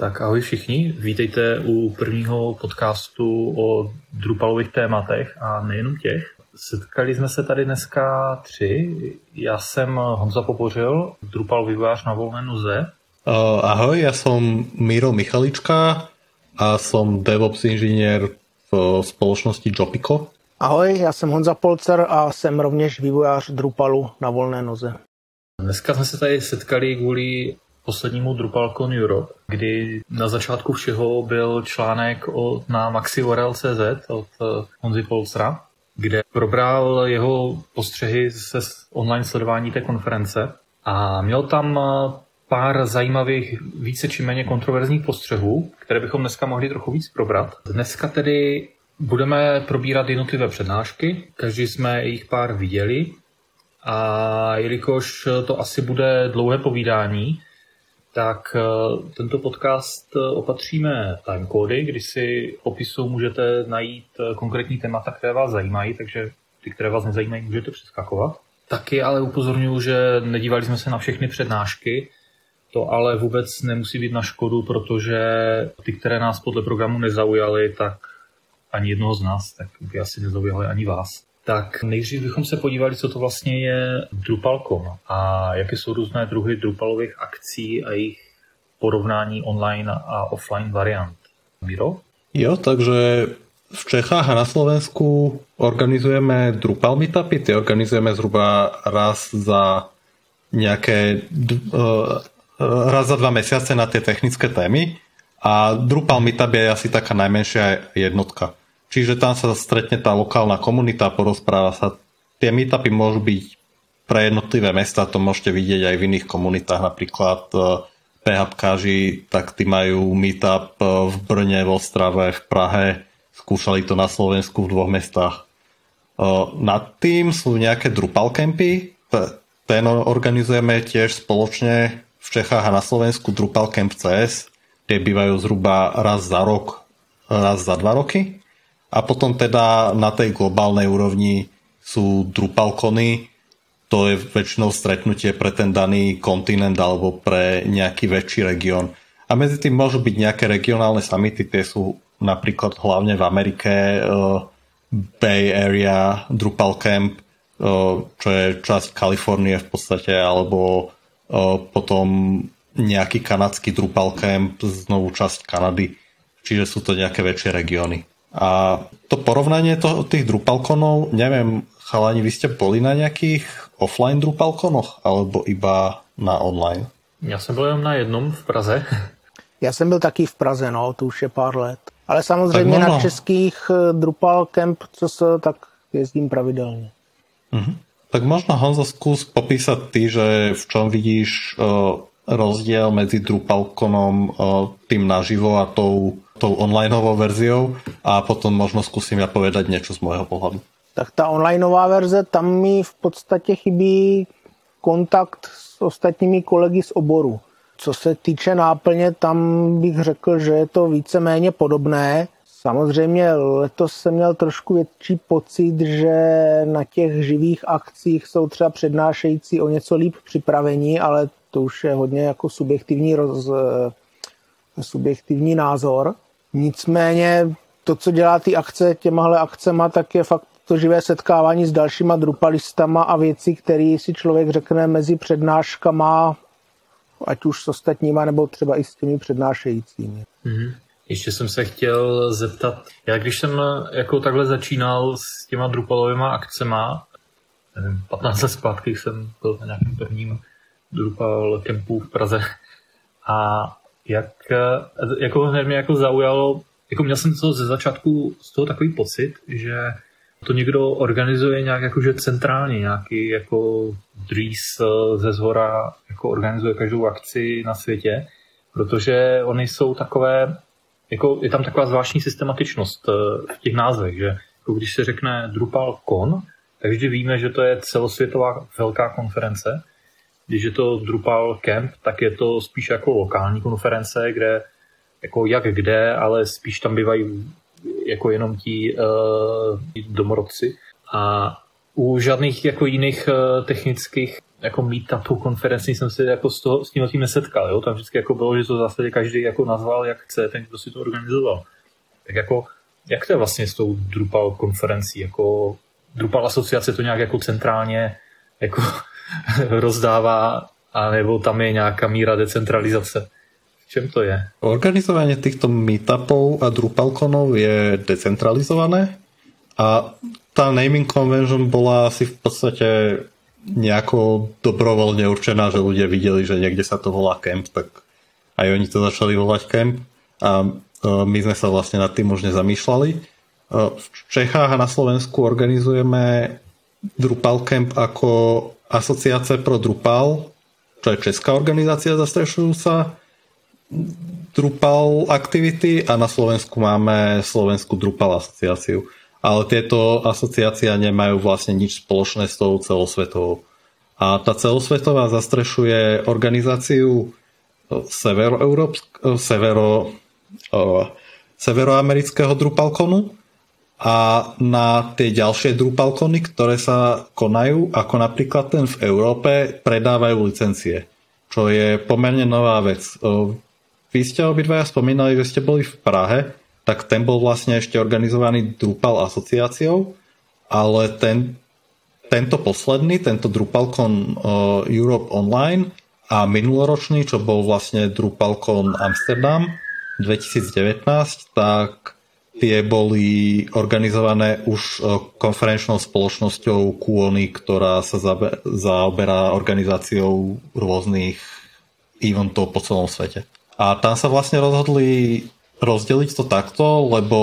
Tak ahoj všichni, vítejte u prvního podcastu o Drupalových tématech a nejenom těch. Setkali jsme se tady dneska tři. Já jsem Honza Popořil, Drupal vývojář na volné noze. ahoj, já jsem Miro Michalička a jsem DevOps inženýr v společnosti Jopico. Ahoj, já jsem Honza Polcer a jsem rovněž vývojář Drupalu na volné noze. Dneska jsme se tady setkali kvůli poslednímu DrupalCon Europe, kdy na začátku všeho byl článek od, na MaxiORL.cz od Honzy Polstra, kde probral jeho postřehy se online sledování té konference a měl tam eh, pár zajímavých, více či méně kontroverzních postřehů, které bychom dneska mohli trochu víc probrat. Dneska tedy budeme probírat jednotlivé přednášky, každý jsme jich pár viděli a jelikož to asi bude dlouhé povídání, tak eh, tento podcast eh, opatříme timecody, kdy si v popisu můžete najít eh, konkrétní témata, které vás zajímají, takže ty, které vás nezajímají, můžete přeskakovat. Taky ale upozorňuji, že nedívali jsme se na všechny přednášky, to ale vůbec nemusí být na škodu, protože ty, které nás podle programu nezaujaly, tak ani jednoho z nás, tak by asi nezaujaly ani vás. Tak nejdřív bychom se podívali, co to vlastně je Drupal.com a jaké jsou různé druhy Drupalových akcí a jejich porovnání online a offline variant. Miro? Jo, takže v Čechách a na Slovensku organizujeme Drupal meetupy, ty organizujeme zhruba raz za nějaké uh, raz za dva mesiace na tie technické témy a Drupal meetup je asi taká najmenšia jednotka. Čiže tam sa stretne tá lokálna komunita, porozpráva sa. Tie meetupy môžu byť pre jednotlivé mesta, to môžete vidieť aj v iných komunitách, napríklad PHPkáži, e, tak tí majú meetup e, v Brne, v Ostrave, v Prahe, skúšali to na Slovensku v dvoch mestách. E, nad tým sú nejaké Drupal campy, ten organizujeme tiež spoločne v Čechách a na Slovensku Drupal Camp CS, tie bývajú zhruba raz za rok, raz za dva roky. A potom teda na tej globálnej úrovni sú Drupalkony, to je väčšinou stretnutie pre ten daný kontinent alebo pre nejaký väčší región. A medzi tým môžu byť nejaké regionálne samity, tie sú napríklad hlavne v Amerike, uh, Bay Area, Drupal Camp, uh, čo je časť Kalifornie v podstate, alebo uh, potom nejaký kanadský Drupal Camp, znovu časť Kanady. Čiže sú to nejaké väčšie regióny. A to porovnanie to, tých Drupalkonov, neviem, chalani, vy ste boli na nějakých offline Drupalkonoch, alebo iba na online? Já jsem byl jenom na jednom v Praze. Já jsem byl taky v Praze, no, to už je pár let. Ale samozřejmě na českých eh, Drupal Camp, co se, tak jezdím pravidelně. Mm-hmm. Tak možno Honzo zkus popísat ty, že v čom vidíš uh, rozdíl mezi Drupalconom uh, tým naživo a tou tou onlineovou verziou a potom možno zkusím ja povedať něco z môjho pohľadu. Tak ta onlineová verze, tam mi v podstatě chybí kontakt s ostatními kolegy z oboru. Co se týče náplně, tam bych řekl, že je to víceméně podobné. Samozřejmě letos jsem měl trošku větší pocit, že na těch živých akcích jsou třeba přednášející o něco líp připravení, ale to už je hodně jako subjektivní, roz, subjektivní názor. Nicméně to, co dělá ty akce těmahle akcema, tak je fakt to živé setkávání s dalšíma drupalistama a věci, které si člověk řekne mezi přednáškama, ať už s ostatníma, nebo třeba i s těmi přednášejícími. Mm-hmm. Ještě jsem se chtěl zeptat, já když jsem jako takhle začínal s těma Drupalovými akcema, nevím, 15 let zpátky jsem byl na nějakém prvním Drupal kempu v Praze a jak, jako mě jako zaujalo, jako měl jsem to ze začátku z toho takový pocit, že to někdo organizuje nějak jakože centrálně, nějaký jako Dries ze zhora jako organizuje každou akci na světě, protože oni jsou takové, jako je tam taková zvláštní systematičnost eh, v těch názvech, že jako když se řekne Drupal Con, tak vždy víme, že to je celosvětová velká konference, když je to Drupal Camp, tak je to spíš jako lokální konference, kde jako jak kde, ale spíš tam bývají jako jenom ti uh, domorodci. A u žádných jako jiných uh, technických jako meetupu konferenci jsem se jako s, toho, s tím tím nesetkal. Jo? Tam vždycky jako bylo, že to v zásadě každý jako nazval, jak chce, ten, kdo si to organizoval. Tak jako, jak to je vlastně s tou Drupal konferencí? Jako Drupal asociace to nějak jako centrálně jako rozdává, anebo tam je nějaká míra decentralizace? V čem to je? Organizovanie týchto meetupov a Drupalconov je decentralizované a tá naming convention bola asi v podstate nejako dobrovoľne určená, že ľudia videli, že niekde sa to volá camp, tak aj oni to začali volať camp a e, my sme sa vlastne nad tým už nezamýšľali. E, v Čechách a na Slovensku organizujeme Drupal Camp ako asociácia pro Drupal, čo je česká organizácia zastrešujúca Drupal aktivity a na Slovensku máme Slovenskú Drupal asociáciu ale tieto asociácia nemajú vlastne nič spoločné s tou celosvetovou. A tá celosvetová zastrešuje organizáciu e, severo, severo, uh, severoamerického Drupalkonu a na tie ďalšie Drupalkony, ktoré sa konajú, ako napríklad ten v Európe, predávajú licencie, čo je pomerne nová vec. Vy ste obidvaja spomínali, že ste boli v Prahe tak ten bol vlastne ešte organizovaný Drupal asociáciou, ale ten, tento posledný, tento DrupalCon uh, Europe Online a minuloročný, čo bol vlastne DrupalCon Amsterdam 2019, tak tie boli organizované už uh, konferenčnou spoločnosťou Kuony, ktorá sa zaoberá organizáciou rôznych eventov po celom svete. A tam sa vlastne rozhodli rozdeliť to takto, lebo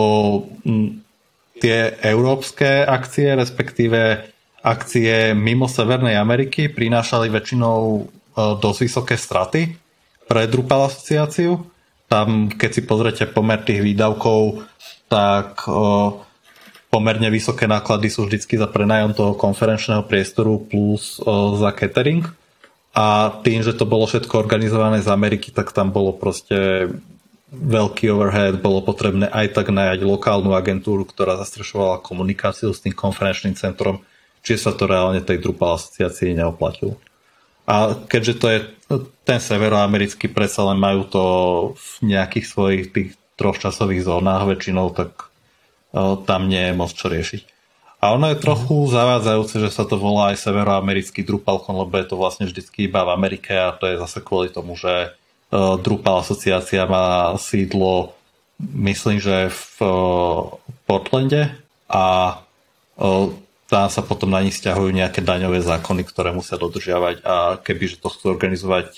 tie európske akcie, respektíve akcie mimo Severnej Ameriky prinášali väčšinou e, dosť vysoké straty pre Drupal asociáciu. Tam, keď si pozrete pomer tých výdavkov, tak e, pomerne vysoké náklady sú vždycky za prenajom toho konferenčného priestoru plus e, za catering. A tým, že to bolo všetko organizované z Ameriky, tak tam bolo proste veľký overhead, bolo potrebné aj tak najať lokálnu agentúru, ktorá zastrešovala komunikáciu s tým konferenčným centrom, čiže sa to reálne tej Drupal asociácii neoplatilo. A keďže to je ten severoamerický, predsa len majú to v nejakých svojich tých troch časových zónach väčšinou, tak tam nie je moc čo riešiť. A ono je trochu zavádzajúce, že sa to volá aj severoamerický Drupalcon, lebo je to vlastne vždycky iba v Amerike a to je zase kvôli tomu, že Eh, Drupal asociácia má sídlo, myslím, že v eh, Portlande a tam sa potom na nich stiahujú nejaké daňové zákony, ktoré musia dodržiavať a kebyže to chcú organizovať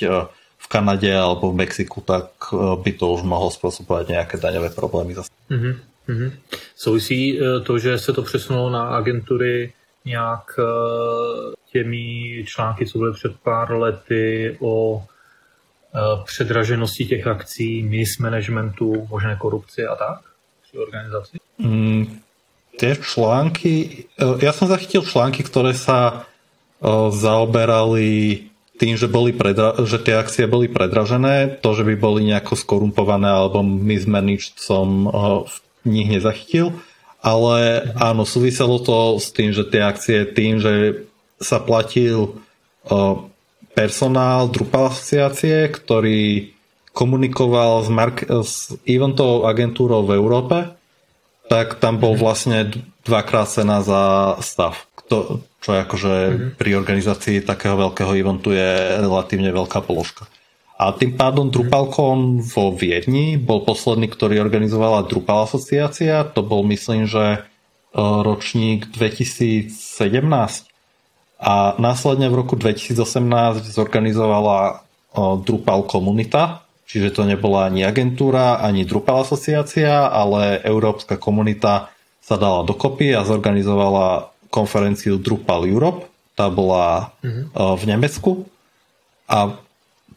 Kanade alebo v Mexiku, tak by to už mohlo spôsobovať nejaké daňové problémy zase. Mm-hmm. Mm-hmm. Souvisí to, že se to přesunulo na agentury nějak těmi články, co byly před pár lety o předraženosti těch akcí, mismanagementu, možné korupci a tak při organizaci? Mm, tie články, ja som zachytil články, ktoré sa eh, zaoberali tým, že, boli predra- že tie akcie boli predražené, to, že by boli nejako skorumpované alebo mismanaged som v nich nezachytil, ale áno, súviselo to s tým, že tie akcie tým, že sa platil personál Drupal asociácie, ktorý komunikoval s, mark- s eventovou agentúrou v Európe, tak tam bol mhm. vlastne dvakrát cena za stav. To, čo je akože mm-hmm. pri organizácii takého veľkého eventu je relatívne veľká položka. A tým pádom mhm. DrupalCon vo Viedni bol posledný, ktorý organizovala Drupal asociácia. To bol myslím, že e, ročník 2017 a následne v roku 2018 zorganizovala Drupal komunita, čiže to nebola ani agentúra, ani Drupal asociácia, ale európska komunita sa dala dokopy a zorganizovala konferenciu Drupal Europe. Tá bola mm-hmm. v Nemecku a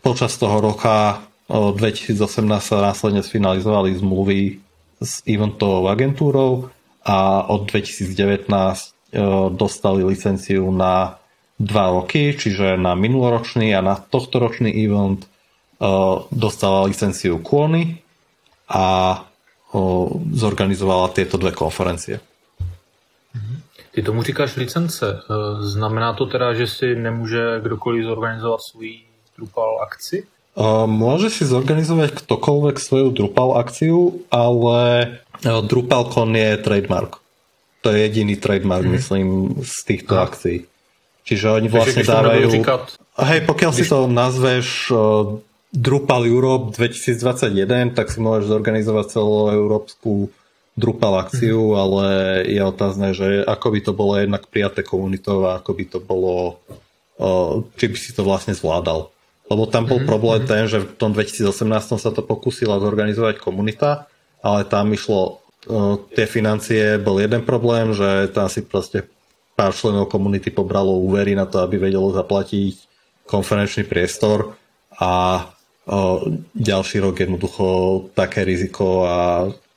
počas toho roka 2018 sa následne sfinalizovali zmluvy s eventovou agentúrou a od 2019 E, dostali licenciu na dva roky, čiže na minuloročný a na tohtoročný event e, dostala licenciu Kuony a e, zorganizovala tieto dve konferencie. Ty tomu říkáš licence. Eh, znamená to teda, že si nemůže kdokoliv zorganizovat svůj Drupal akci? Uh, môže si zorganizovať ktokoľvek svoju Drupal akciu, ale uh, DrupalCon je trademark. To je jediný trademark, mm. myslím, z týchto Aha. akcií. Čiže oni vlastne dávajú... Říkat, hej, pokiaľ když... si to nazveš Drupal Europe 2021, tak si môžeš zorganizovať celú európsku Drupal akciu, mm. ale je otázne, že ako by to bolo jednak prijaté komunitou a ako by to bolo, uh, či by si to vlastne zvládal. Lebo tam bol mm-hmm. problém mhm. ten, že v tom 2018 sa to pokusila zorganizovať komunita, ale tam išlo tie financie, bol jeden problém, že tam si proste pár členov komunity pobralo úvery na to, aby vedelo zaplatiť konferenčný priestor a ďalší rok jednoducho také riziko a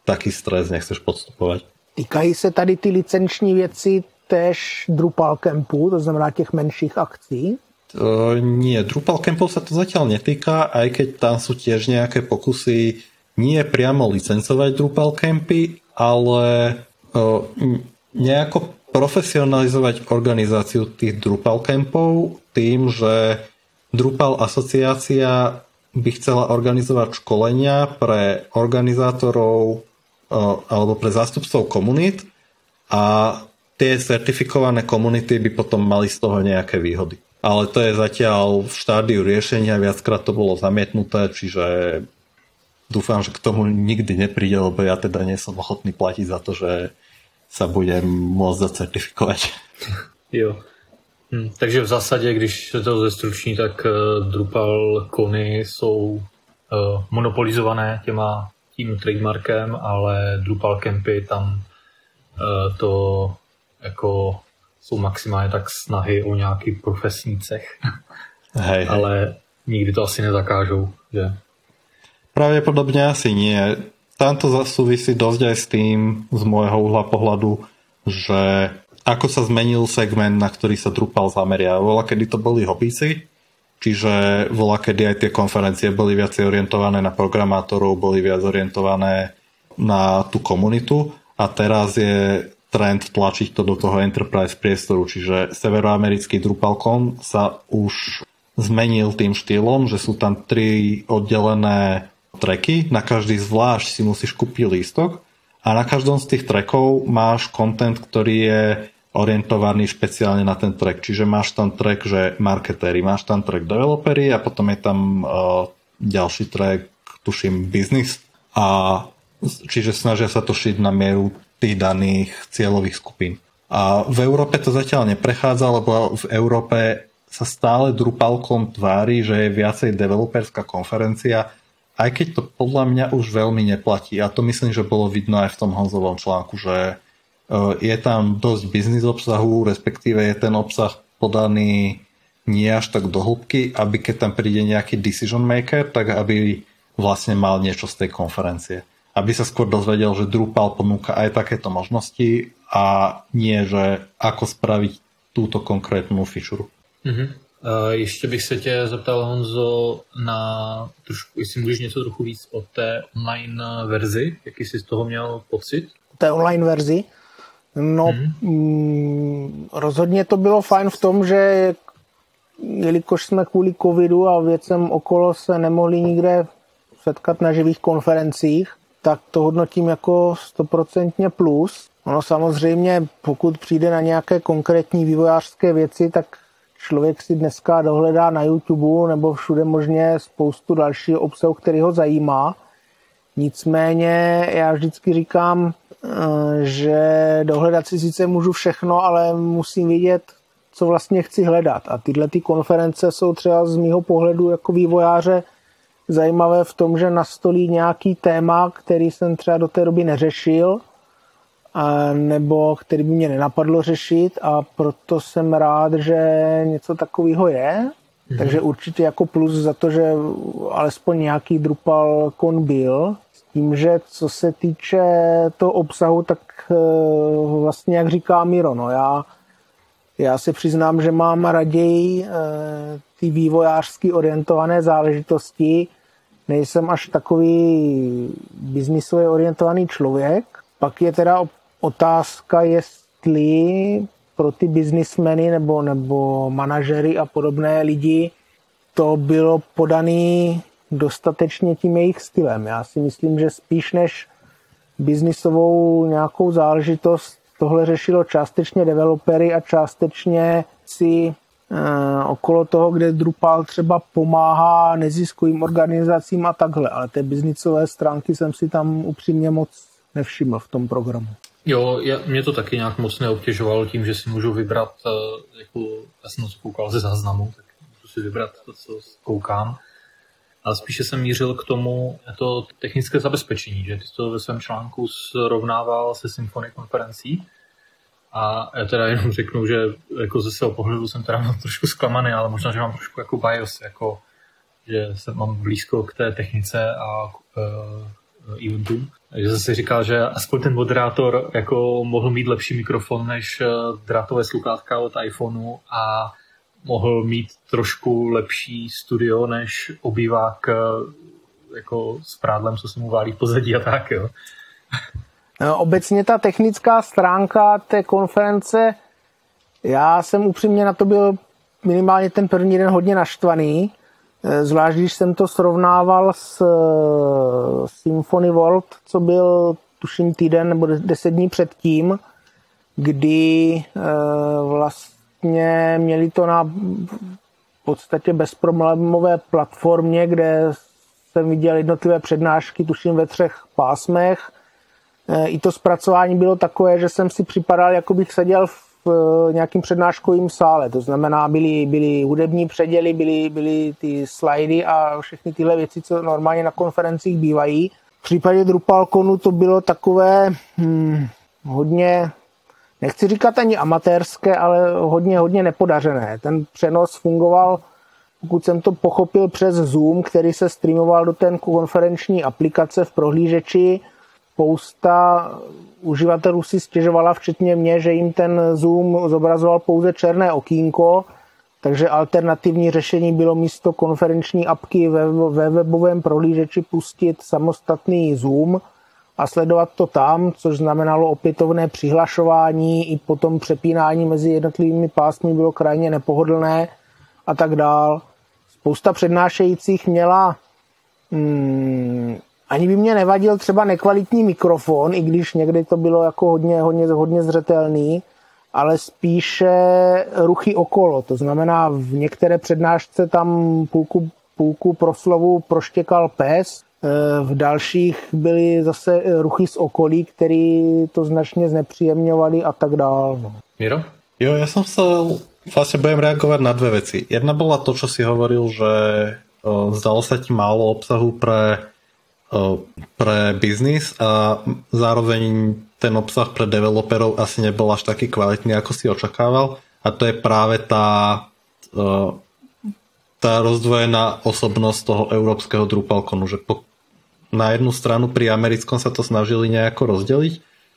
taký stres nechceš podstupovať. Týkají se tady ty licenční věci tež Drupal Campu, to znamená těch menších akcí? Uh, nie, Drupal Campov sa to zatiaľ netýka, aj keď tam sú tiež nejaké pokusy nie priamo licencovať Drupal Campy, ale uh, nejako profesionalizovať organizáciu tých Drupal Campov tým, že Drupal asociácia by chcela organizovať školenia pre organizátorov alebo pre zástupcov komunít a tie certifikované komunity by potom mali z toho nejaké výhody ale to je zatiaľ v štádiu riešenia, viackrát to bolo zamietnuté, čiže dúfam, že k tomu nikdy nepríde, lebo ja teda nie som ochotný platiť za to, že sa budem môcť zacertifikovať. Jo. Hm, takže v zásadě, když se to zestruční, tak uh, Drupal kony jsou uh, monopolizované těma tím trademarkem, ale Drupal campy tam uh, to jako jsou maximálně tak snahy o nějaký profesní cech. Hej, Ale nikdy to asi nezakážou, že? Pravděpodobně asi nie. Tam to súvisí dosť aj s tým, z môjho uhla pohľadu, že ako sa zmenil segment, na ktorý sa Drupal zameria. Vola, kedy to boli hobíci, čiže vola, kedy aj tie konferencie boli viacej orientované na programátorov, boli viac orientované na tú komunitu. A teraz je trend tlačiť to do toho enterprise priestoru, čiže severoamerický DrupalCon sa už zmenil tým štýlom, že sú tam tri oddelené treky, na každý zvlášť si musíš kúpiť lístok. A na každom z tých trekov máš content, ktorý je orientovaný špeciálne na ten track. Čiže máš tam track, že marketéri, máš tam track developeri a potom je tam uh, ďalší track, tuším, business a čiže snažia sa to šiť na mieru tých daných cieľových skupín. A v Európe to zatiaľ neprechádza, lebo v Európe sa stále Drupalkom tvári, že je viacej developerská konferencia, aj keď to podľa mňa už veľmi neplatí. A to myslím, že bolo vidno aj v tom Honzovom článku, že je tam dosť biznis obsahu, respektíve je ten obsah podaný nie až tak do hĺbky, aby keď tam príde nejaký decision maker, tak aby vlastne mal niečo z tej konferencie aby sa skôr dozvedel, že Drupal ponúka aj takéto možnosti a nie, že ako spraviť túto konkrétnu fičuru. Uh-huh. Uh, ještě bych se tě zeptal, Honzo, na trošku, jestli můžeš něco trochu víc o té online verzi, jaký jsi z toho měl pocit? O té online verzi? No, uh-huh. mm, rozhodně to bylo fajn v tom, že jelikož jsme kvůli covidu a věcem okolo se nemohli nikde setkat na živých konferencích, tak to hodnotím jako stoprocentně plus. Ono samozřejmě, pokud přijde na nějaké konkrétní vývojářské věci, tak člověk si dneska dohledá na YouTube nebo všude možně spoustu dalšího obsahu, který ho zajímá. Nicméně já vždycky říkám, že dohledat si sice můžu všechno, ale musím vědět, co vlastně chci hledat. A tyhle ty konference jsou třeba z mýho pohledu jako vývojáře zajímavé v tom, že nastolí nějaký téma, který jsem třeba do té doby neřešil, a nebo který by mě nenapadlo řešit a proto jsem rád, že něco takového je. Mm-hmm. Takže určitě jako plus za to, že alespoň nějaký Drupal kon byl. Tím, že co se týče toho obsahu, tak eh, vlastně jak říká Miro, no já, já se přiznám, že mám raději eh, ty vývojářsky orientované záležitosti, nejsem až takový biznisově orientovaný člověk. Pak je teda otázka, jestli pro ty biznismeny nebo, nebo manažery a podobné lidi to bylo podaný dostatečně tím jejich stylem. Já si myslím, že spíš než biznisovou nějakou záležitost tohle řešilo částečně developery a částečně si e, okolo toho, kde Drupal třeba pomáhá neziskovým organizacím a takhle, ale té biznisové stránky jsem si tam upřímně moc nevšiml v tom programu. Jo, já, mě to taky nějak moc neobtěžovalo tím, že si můžu vybrat, e, jako, já jsem to koukal ze záznamu, tak můžu si vybrat to, co koukám ale spíše jsem mířil k tomu to technické zabezpečení, že ty to ve svém článku srovnával se symfony konferencí. A já teda jenom řeknu, že jako ze svého pohledu jsem teda trošku zklamaný, ale možná, že mám trošku jako bias, jako, že jsem mám blízko k té technice a uh, eventům. Takže jsem si říkal, že aspoň ten moderátor jako mohl mít lepší mikrofon než e, drátové sluchátka od iPhoneu a mohl mít trošku lepší studio než obývák eh, jako s prádlem, co se mu válí v pozadí a tak, jo. No, obecně ta technická stránka té konference, já jsem upřímně na to byl minimálně ten první den hodně naštvaný, eh, zvlášť když jsem to srovnával s eh, Symphony World, co byl tuším týden nebo deset dní předtím, kdy vlastně vlastně měli to na podstatě bezproblémové platformě, kde jsem viděl jednotlivé přednášky, tuším ve třech pásmech. E, I to zpracování bylo takové, že jsem si připadal, jako bych seděl v e, nějakým přednáškovým sále. To znamená, byly, byly hudební předěly, byly, byly ty slidy a všechny tyhle věci, co normálně na konferencích bývají. V případě DrupalConu to bylo takové hmm, hodně nechci říkat ani amatérské, ale hodně, hodně nepodařené. Ten přenos fungoval, pokud jsem to pochopil, přes Zoom, který se streamoval do té konferenční aplikace v prohlížeči. Spousta uživatelů si stěžovala, včetně mě, že jim ten Zoom zobrazoval pouze černé okýnko, takže alternativní řešení bylo místo konferenční apky ve, ve webovém prohlížeči pustit samostatný Zoom – a sledovat to tam, což znamenalo opětovné přihlašování i potom přepínání mezi jednotlivými pásmy bylo krajně nepohodlné a tak dál. Spousta přednášejících měla hmm, ani by mě nevadil třeba nekvalitní mikrofon, i když někdy to bylo jako hodně, hodně, hodně zřetelný, ale spíše ruchy okolo. To znamená, v některé přednášce tam půlku, půlku proslovu proštěkal pes, v dalších byly zase ruchy z okolí, který to značně znepříjemňovali a tak dál. No. Miro? Jo, ja som chcel, vlastne budem reagovať na dve veci. Jedna bola to, čo si hovoril, že zdalo sa ti málo obsahu pre, pre biznis a zároveň ten obsah pre developerov asi nebol až taký kvalitný, ako si očakával. A to je práve tá tá rozdvojená osobnosť toho európskeho Drupalconu, že po, na jednu stranu pri americkom sa to snažili nejako rozdeliť,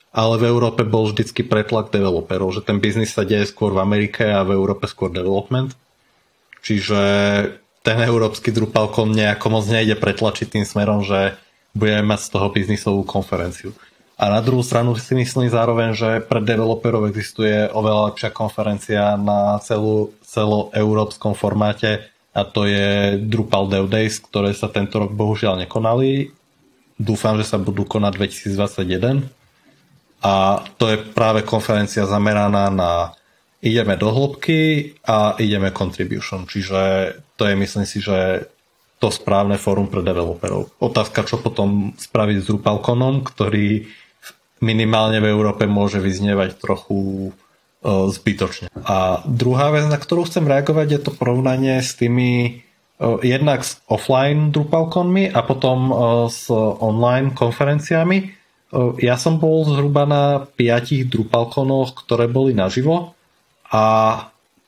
ale v Európe bol vždycky pretlak developerov, že ten biznis sa deje skôr v Amerike a v Európe skôr development. Čiže ten európsky Drupalcon nejako moc nejde pretlačiť tým smerom, že budeme mať z toho biznisovú konferenciu. A na druhou stranu si myslím zároveň, že pre developerov existuje oveľa lepšia konferencia na celú, celoeurópskom formáte a to je Drupal Dev Days, ktoré sa tento rok bohužiaľ nekonali dúfam, že sa budú konať 2021 a to je práve konferencia zameraná na ideme do hĺbky a ideme contribution, čiže to je myslím si, že to správne fórum pre developerov. Otázka, čo potom spraviť s Drupalconom, ktorý minimálne v Európe môže vyznievať trochu zbytočne. A druhá vec, na ktorú chcem reagovať, je to porovnanie s tými jednak s offline Drupalconmi a potom s online konferenciami. Ja som bol zhruba na piatich Drupalconoch, ktoré boli naživo a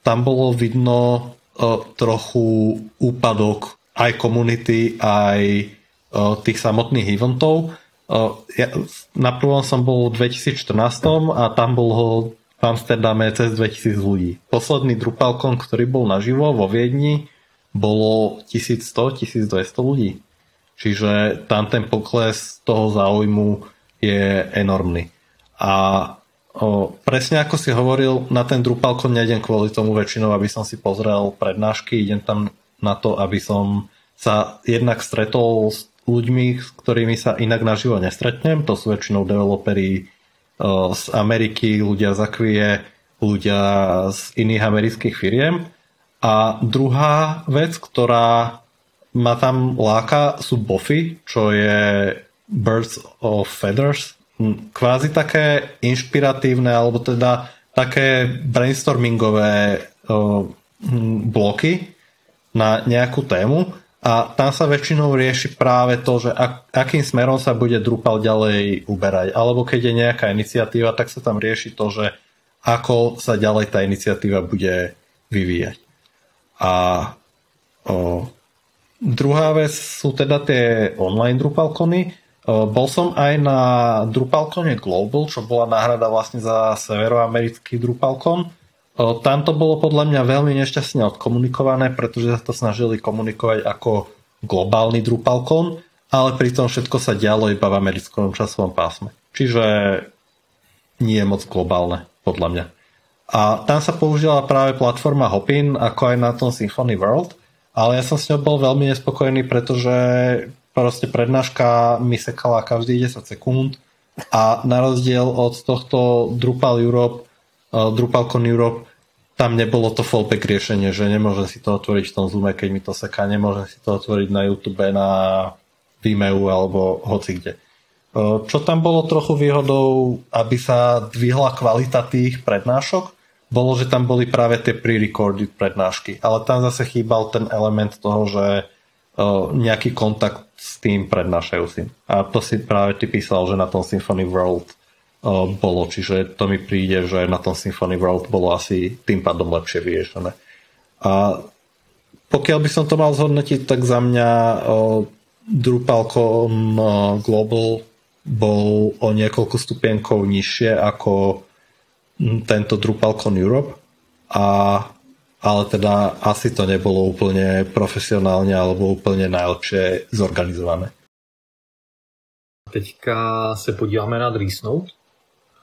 tam bolo vidno trochu úpadok aj komunity, aj tých samotných eventov. Ja, na prvom som bol v 2014 a tam bolo v Amsterdame cez 2000 ľudí. Posledný Drupalcon, ktorý bol naživo vo Viedni, bolo 1100-1200 ľudí. Čiže tam ten pokles toho záujmu je enormný. A O, presne ako si hovoril, na ten Drupalcon nejdem kvôli tomu väčšinou, aby som si pozrel prednášky, idem tam na to, aby som sa jednak stretol s ľuďmi, s ktorými sa inak naživo nestretnem. To sú väčšinou developeri z Ameriky, ľudia z Akvie, ľudia z iných amerických firiem. A druhá vec, ktorá ma tam láka, sú bofy, čo je Birds of Feathers, kvázi také inšpiratívne alebo teda také brainstormingové bloky na nejakú tému a tam sa väčšinou rieši práve to, že ak, akým smerom sa bude Drupal ďalej uberať. Alebo keď je nejaká iniciatíva, tak sa tam rieši to, že ako sa ďalej tá iniciatíva bude vyvíjať. A o, druhá vec sú teda tie online Drupalkony. Bol som aj na Drupalcone Global, čo bola náhrada vlastne za severoamerický Drupalcon. Tam to bolo podľa mňa veľmi nešťastne odkomunikované, pretože sa to snažili komunikovať ako globálny Drupalcon, ale pritom všetko sa dialo iba v americkom časovom pásme. Čiže nie je moc globálne, podľa mňa. A tam sa použila práve platforma Hopin, ako aj na tom Symphony World, ale ja som s ňou bol veľmi nespokojný, pretože proste prednáška mi sekala každých 10 sekúnd a na rozdiel od tohto Drupal Europe, uh, DrupalCon Europe, tam nebolo to fallback riešenie, že nemôžem si to otvoriť v tom Zoome, keď mi to seká, nemôžem si to otvoriť na YouTube, na Vimeo alebo hoci kde. Uh, čo tam bolo trochu výhodou, aby sa dvihla kvalita tých prednášok, bolo, že tam boli práve tie pre-recorded prednášky, ale tam zase chýbal ten element toho, že nejaký kontakt s tým prednášajúcim. A to si práve ty písal, že na tom Symphony World bolo, čiže to mi príde, že na tom Symphony World bolo asi tým pádom lepšie vyriešené. A pokiaľ by som to mal zhodnotiť, tak za mňa DrupalCon Global bol o niekoľko stupienkov nižšie ako tento DrupalCon Europe a ale teda asi to nebolo úplně profesionálně alebo úplně najlepšie zorganizované. Teďka se podíváme na Dreesnote.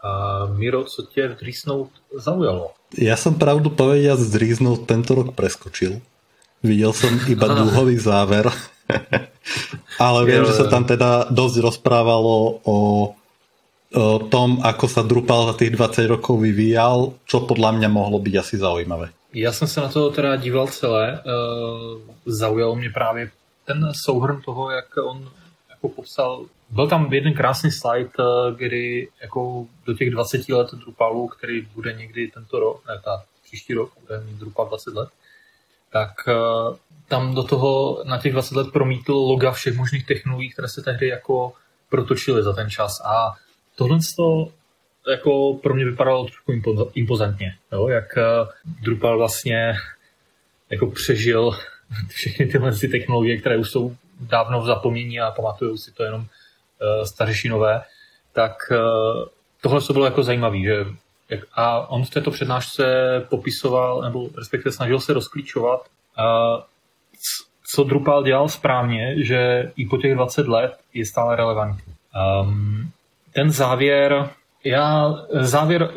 A Miro, co tě v Dreesnote zaujalo? Já jsem pravdu povediac z Dreesnote tento rok preskočil. Viděl jsem iba dlhový záver. ale vím, že se tam teda dosť rozprávalo o tom, ako sa Drupal za tých 20 rokov vyvíjal, čo podľa mňa mohlo byť asi zaujímavé. Já jsem se na to teda díval celé. Zaujalo mě právě ten souhrn toho, jak on jako popsal. Byl tam jeden krásný slide, kdy jako do těch 20 let Drupalu, který bude někdy tento rok, ne, ta příští rok, bude mít Drupal 20 let, tak tam do toho na těch 20 let promítl loga všech možných technologií, které se tehdy jako protočily za ten čas. A tohle jako pro mě vypadalo trošku impozantně, jo? jak eh, Drupal vlastně jako přežil všechny tyhle ty technologie, které už jsou dávno v zapomnění a pamatují si to jenom uh, starší nové, tak uh, tohle to bylo jako zajímavé, že jak, a on v této přednášce popisoval, nebo respektive snažil se rozklíčovat, uh, co Drupal dělal správně, že i po těch 20 let je stále relevantní. Um, ten závěr já závěr,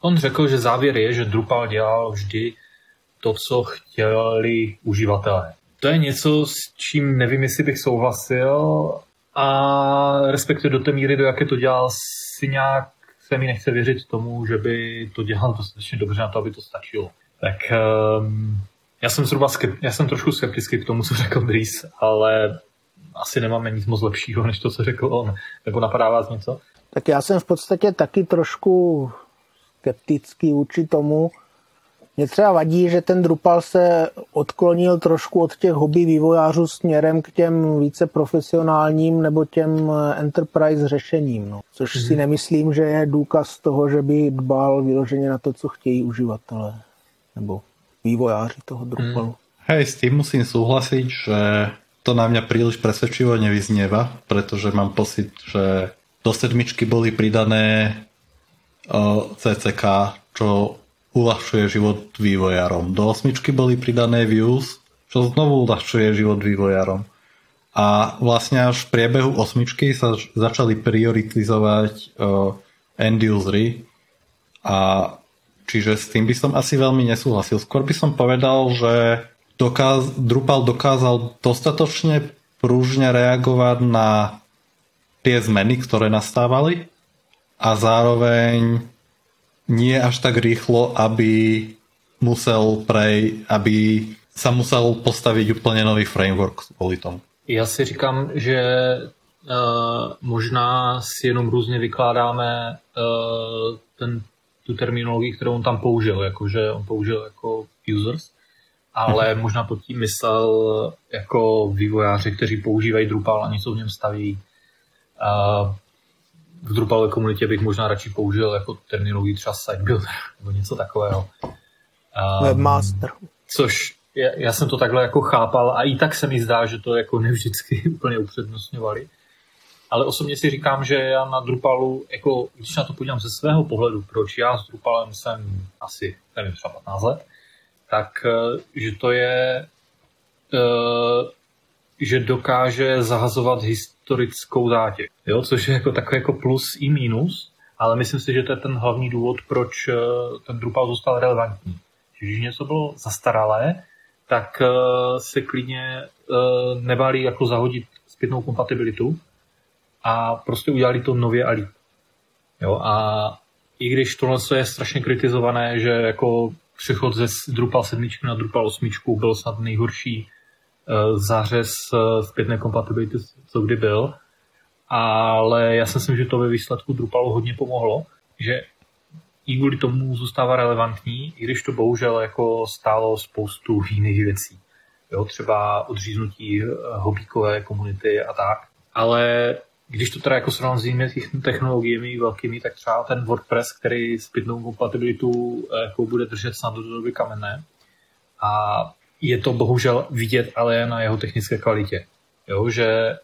on řekl, že závěr je, že Drupal dělal vždy to, co chtěli uživatelé. To je něco, s čím nevím, jestli bych souhlasil a respektive do té míry, do jaké to dělal, si nějak se mi nechce věřit tomu, že by to dělal dostatečně dobře na to, aby to stačilo. Tak um, já jsem zhruba skep, já jsem trošku skeptický k tomu, co řekl Dries, ale asi nemáme nic moc lepšího, než to, co řekl on. Nebo napadá vás něco? Tak já jsem v podstatě taky trošku skeptický vůči tomu. Mně třeba vadí, že ten Drupal se odklonil trošku od těch hobby vývojářů směrem k těm více profesionálním nebo těm enterprise řešením. No. Což si mhm. nemyslím, že je důkaz toho, že by dbal vyloženě na to, co chtějí uživatelé nebo vývojáři toho Drupalu. Hmm. Hej, s tím musím souhlasit, že to na mě příliš presvedčivo nevyznieva, protože mám pocit, že do sedmičky boli pridané CCK, čo uľahčuje život vývojárom. Do osmičky boli pridané views, čo znovu uľahčuje život vývojárom. A vlastne až v priebehu osmičky sa začali prioritizovať end usery A čiže s tým by som asi veľmi nesúhlasil. Skôr by som povedal, že dokáz, Drupal dokázal dostatočne prúžne reagovať na tie zmeny, ktoré nastávali a zároveň nie až tak rýchlo, aby musel prej, aby sa musel postaviť úplne nový framework kvůli tomu. Já si říkám, že uh, možná si jenom různě vykládáme uh, ten, tu terminologii, kterou on tam použil, jakože on použil jako users, ale možná pod tím myslel jako vývojáři, kteří používají Drupal a něco v něm staví. Uh, v Drupalové komunitě bych možná radši použil jako terminologii třeba site builder nebo něco takového. Um, Webmaster. Což já, já jsem to takhle jako chápal a i tak se mi zdá, že to jako nevždycky úplně upřednostňovali. Ale osobně si říkám, že já na Drupalu, jako, když na to podívám ze svého pohledu, proč já s Drupalem jsem asi, nevím, třeba 15 let, tak eh, že to je, eh, že dokáže zahazovat historickou zátěž, jo? což je jako takový jako plus i minus, ale myslím si, že to je ten hlavní důvod, proč eh, ten Drupal zůstal relevantní. Když něco bylo zastaralé, tak se klidně nebáli jako zahodit zpětnou kompatibilitu a prostě udělali to nově a líp. Jo, a i když tohle je strašně kritizované, že jako přechod ze Drupal 7 na Drupal 8 byl snad nejhorší uh, zářez uh, zpětné kompatibility, co kdy byl. Ale já si myslím, že to ve výsledku Drupalu hodně pomohlo, že i kvůli tomu zůstává relevantní, i když to bohužel jako stálo spoustu jiných věcí. Jo, třeba odříznutí eh, hobíkové komunity a tak. Ale když to teda jako srovnám s jinými technologiemi velkými, tak třeba ten WordPress, který zpětnou kompatibilitu eh, jako bude držet snad do doby kamenné. A je to bohužel vidět ale na jeho technické kvalitě. Jo, že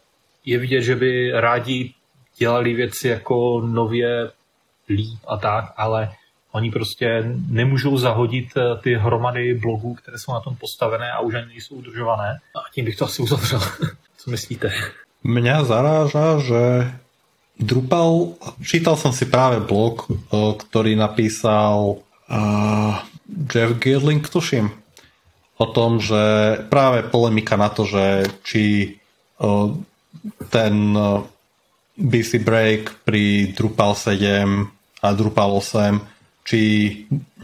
je vidět, že by rádi dělali věci jako nově líp a tak, ale oni prostě nemůžou zahodit eh, ty hromady blogů, které jsou na tom postavené a už ani nejsou udržované. A tím bych to asi uzavřel. Co myslíte? Mňa zaráža, že Drupal, čítal som si práve blog, ktorý napísal uh, Jeff Girling, tuším, o tom, že práve polemika na to, že či uh, ten uh, BC Break pri Drupal 7 a Drupal 8 či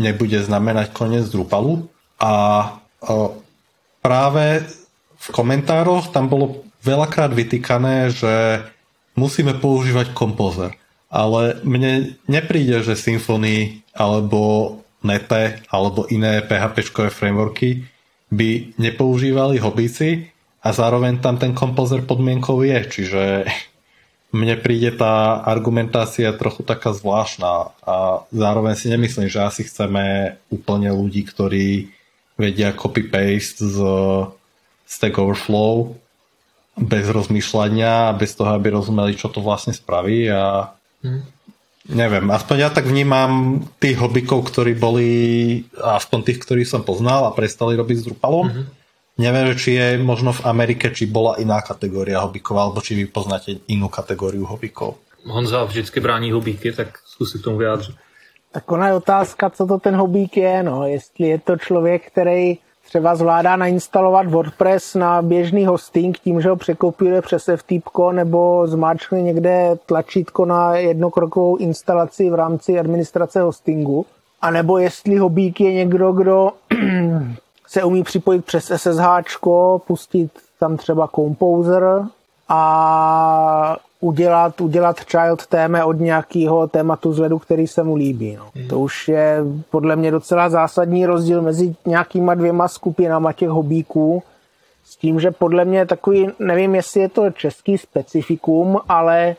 nebude znamenať koniec Drupalu. A uh, práve v komentároch tam bolo veľakrát vytýkané, že musíme používať kompozer. Ale mne nepríde, že Symfony alebo Nete alebo iné PHP frameworky by nepoužívali hobíci a zároveň tam ten kompozer podmienkou je, čiže mne príde tá argumentácia trochu taká zvláštna a zároveň si nemyslím, že asi chceme úplne ľudí, ktorí vedia copy-paste z Stack Overflow bez rozmýšľania, bez toho, aby rozumeli, čo to vlastne spraví a hmm. neviem, aspoň ja tak vnímam tých hobikov, ktorí boli, aspoň tých, ktorí som poznal a prestali robiť s Drupalom. Hmm. Neviem, či je možno v Amerike, či bola iná kategória hobikov, alebo či vy poznáte inú kategóriu hobikov. Honza vždycky brání hobíky, tak zkus k tomu vyjádřit. Tak ona je otázka, co to ten hobík je, no. Jestli je to člověk, který třeba zvládá nainstalovat WordPress na běžný hosting tím, že ho překopíruje přes FTP nebo zmáčkne někde tlačítko na jednokrokovou instalaci v rámci administrace hostingu. A nebo jestli hobík je někdo, kdo se umí připojit přes SSH, pustit tam třeba Composer a udělat, udělat child téme od nějakého tématu zvedu, který se mu líbí. No. Hmm. To už je podle mě docela zásadní rozdíl mezi nějakýma dvěma skupinama těch hobíků, s tím, že podle mě takový, nevím, jestli je to český specifikum, ale e,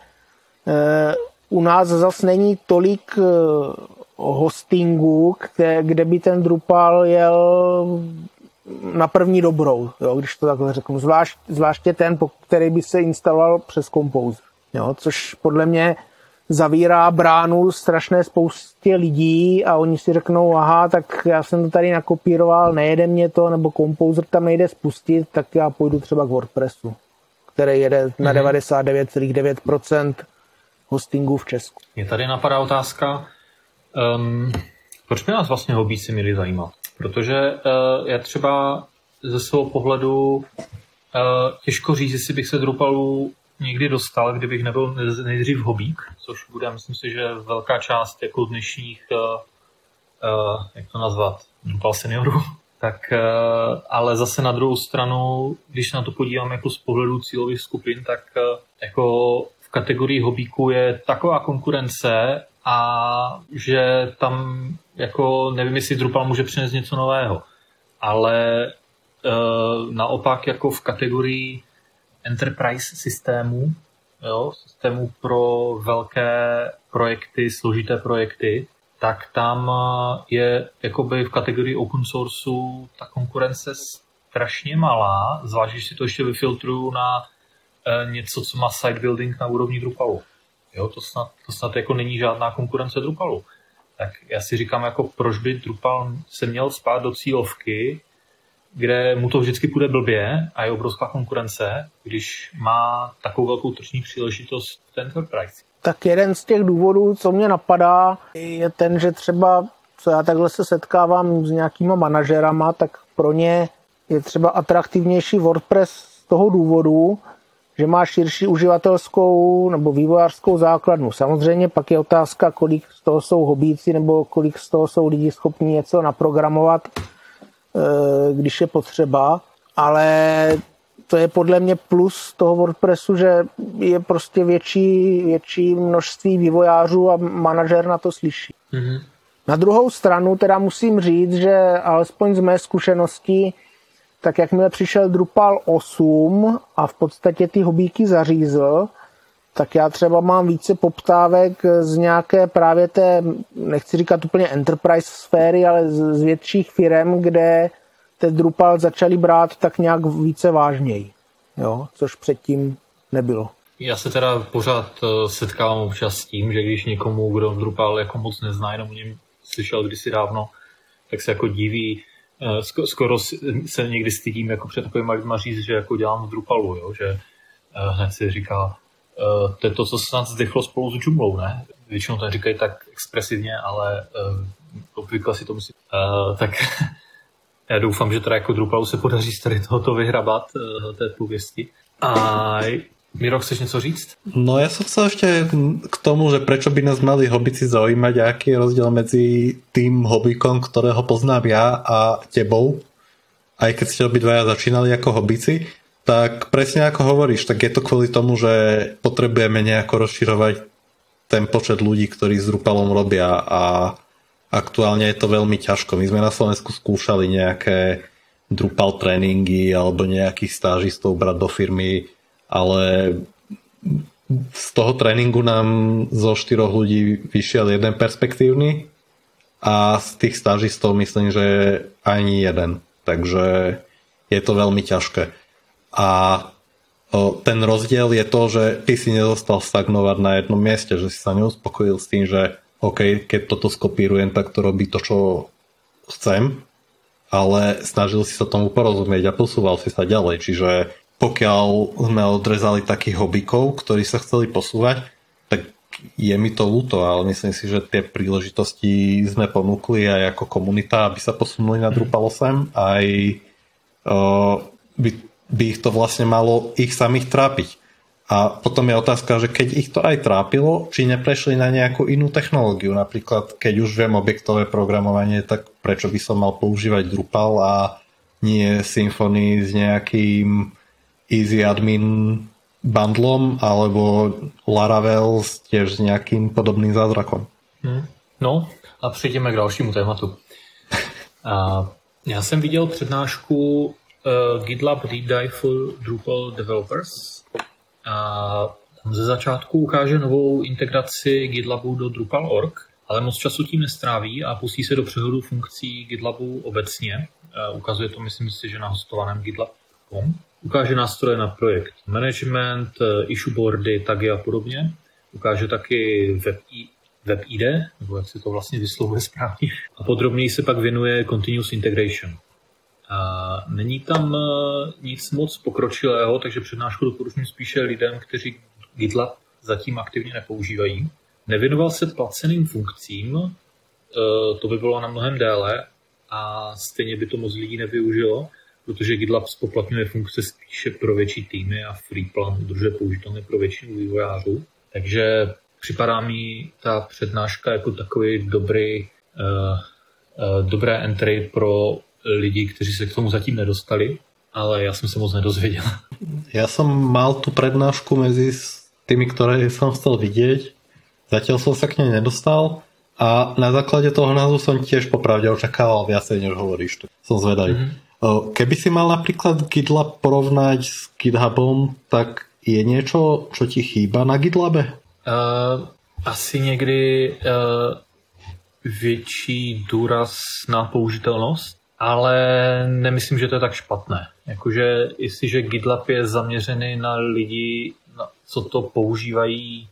u nás zase není tolik e, hostingu, kde, kde by ten Drupal jel na první dobrou, jo, když to takhle řeknu. Zvlášť, zvláště ten, který by se instaloval přes Composer. Jo, což podle mě zavírá bránu strašné spoustě lidí a oni si řeknou, aha, tak já jsem to tady nakopíroval, nejede mě to, nebo Composer tam nejde spustit, tak já půjdu třeba k WordPressu, který jede na 99,9% mhm. hostingu v Česku. Je tady napadá otázka, Um, proč by nás vlastně hobíci měli zajímat? Protože uh, já třeba ze svého pohledu uh, těžko říct, jestli bych se Drupalu někdy dostal, kdybych nebyl nejdřív hobík, což bude, myslím si, že velká část jako dnešních, uh, uh, jak to nazvat, Drupal seniorů, tak uh, ale zase na druhou stranu, když na to podívám jako z pohledu cílových skupin, tak uh, jako v kategorii hobíků je taková konkurence a že tam jako nevím, jestli Drupal může přinést něco nového, ale uh, naopak jako v kategorii enterprise systému, jo, systému pro velké projekty, složité projekty, tak tam je jakoby v kategorii open sourceu ta konkurence strašně malá, zvlášť, když si to ještě vyfiltruju na e, něco, co má site building na úrovni Drupalu. Jo, to snad, to snad jako není žádná konkurence Drupalu. Tak já si říkám, jako proč by Drupal se měl spát do cílovky, kde mu to vždycky půjde blbě a je obrovská konkurence, když má takovou velkou tržní příležitost v Enterprise. Tak jeden z těch důvodů, co mě napadá, je ten, že třeba, co já takhle se setkávám s nějakýma manažerama, tak pro ně je třeba atraktivnější WordPress z toho důvodu, že má širší uživatelskou nebo vývojářskou základnu. Samozřejmě pak je otázka, kolik z toho jsou hobíci nebo kolik z toho jsou lidi schopni něco naprogramovat Eh, když je potřeba, ale to je podle mě plus toho WordPressu, že je prostě větší, větší množství vývojářů a manažer na to slyší. Mm-hmm. Na druhou stranu teda musím říct, že alespoň z mé zkušenosti, tak jakmile přišel Drupal 8 a v podstatě ty hobíky zařízl, tak já třeba mám více poptávek z nějaké právě té, nechci říkat úplně enterprise sféry, ale z, z větších firm, kde ten Drupal začali brát tak nějak více vážněji, jo, což předtím nebylo. Já se teda pořád eh, setkávám občas s tím, že když někomu, kdo Drupal jako moc nezná, jenom o něm slyšel kdysi dávno, tak se jako diví, skoro se někdy stydím jako před takovými lidmi říct, že jako dělám v Drupalu, jo? že eh, hned si říká, Uh, to je to, co snad zdychlo spolu s Joomlou, ne? Většinou to říkají tak expresivně, ale obvykle si to musí... Tak já doufám, že teda jako Drupalu se podaří z tady tohoto vyhrabat, té pověsti. A Miro, chceš něco říct? No ja som sa ešte k tomu, že prečo by nás mali hobici zaujímať, aký je rozdiel medzi tým hobikom, ktorého poznám ja a tebou, aj keď ste obidvaja začínali ako hobici, tak presne ako hovoríš, tak je to kvôli tomu, že potrebujeme nejako rozširovať ten počet ľudí, ktorí s Drupalom robia a aktuálne je to veľmi ťažko. My sme na Slovensku skúšali nejaké Drupal tréningy alebo nejakých stážistov brať do firmy, ale z toho tréningu nám zo štyroch ľudí vyšiel jeden perspektívny a z tých stážistov myslím, že ani jeden. Takže je to veľmi ťažké. A ten rozdiel je to, že ty si nezostal stagnovať na jednom mieste, že si sa neuspokojil s tým, že OK, keď toto skopírujem, tak to robí to, čo chcem, ale snažil si sa tomu porozumieť a posúval si sa ďalej. Čiže pokiaľ sme odrezali takých hobíkov, ktorí sa chceli posúvať, tak je mi to ľúto, ale myslím si, že tie príležitosti sme ponúkli aj ako komunita, aby sa posunuli na Drupal 8, aj uh, by by ich to vlastne malo ich samých trápiť. A potom je otázka, že keď ich to aj trápilo, či neprešli na nejakú inú technológiu. Napríklad, keď už viem objektové programovanie, tak prečo by som mal používať Drupal a nie Symfony s nejakým Easy Admin bundlom alebo Laravel tiež s nejakým podobným zázrakom. Hmm. No a přejdeme k dalšímu tématu. A já jsem viděl přednášku uh, GitLab Deep Dive for Drupal Developers. A tam ze začátku ukáže novou integraci GitLabu do Drupal.org, ale moc času tím nestráví a pustí se do přehodu funkcí GitLabu obecně. Uh, ukazuje to, myslím si, že na hostovaném GitLab.com. Ukáže nástroje na projekt management, uh, issue boardy, tagy a podobně. Ukáže taky web, WebID, nebo jak se to vlastně vyslovuje správně. A podrobněji se pak věnuje Continuous Integration. A není tam e, nic moc pokročilého, takže přednášku doporučuji spíše lidem, kteří GitLab zatím aktivně nepoužívají. Nevěnoval se placeným funkcím, to by bylo na mnohem déle a stejně by to moc lidí nevyužilo, protože GitLab spoplatňuje funkce spíše pro větší týmy a Freeplan udržuje použitelné pro většinu vývojářů. Takže připadá mi ta přednáška jako takový dobrý, uh, uh, dobré entry pro lidi, kteří se k tomu zatím nedostali, ale já jsem se moc nedozvěděl. Já jsem mal tu přednášku mezi tými, které jsem chtěl vidět. Zatím jsem se k něj nedostal a na základě toho názvu jsem tiež popravdě očekával viacej, než hovoríš. Som zvedavý. Mm-hmm. Keby si mal napríklad GitLab porovnať s GitHubom, tak je niečo, čo ti chýba na GitLabe? Uh, asi někdy uh, větší důraz na použitelnost, ale nemyslím, že to je tak špatné. Jakože jestliže GitLab je zaměřený na lidi, na, co to používají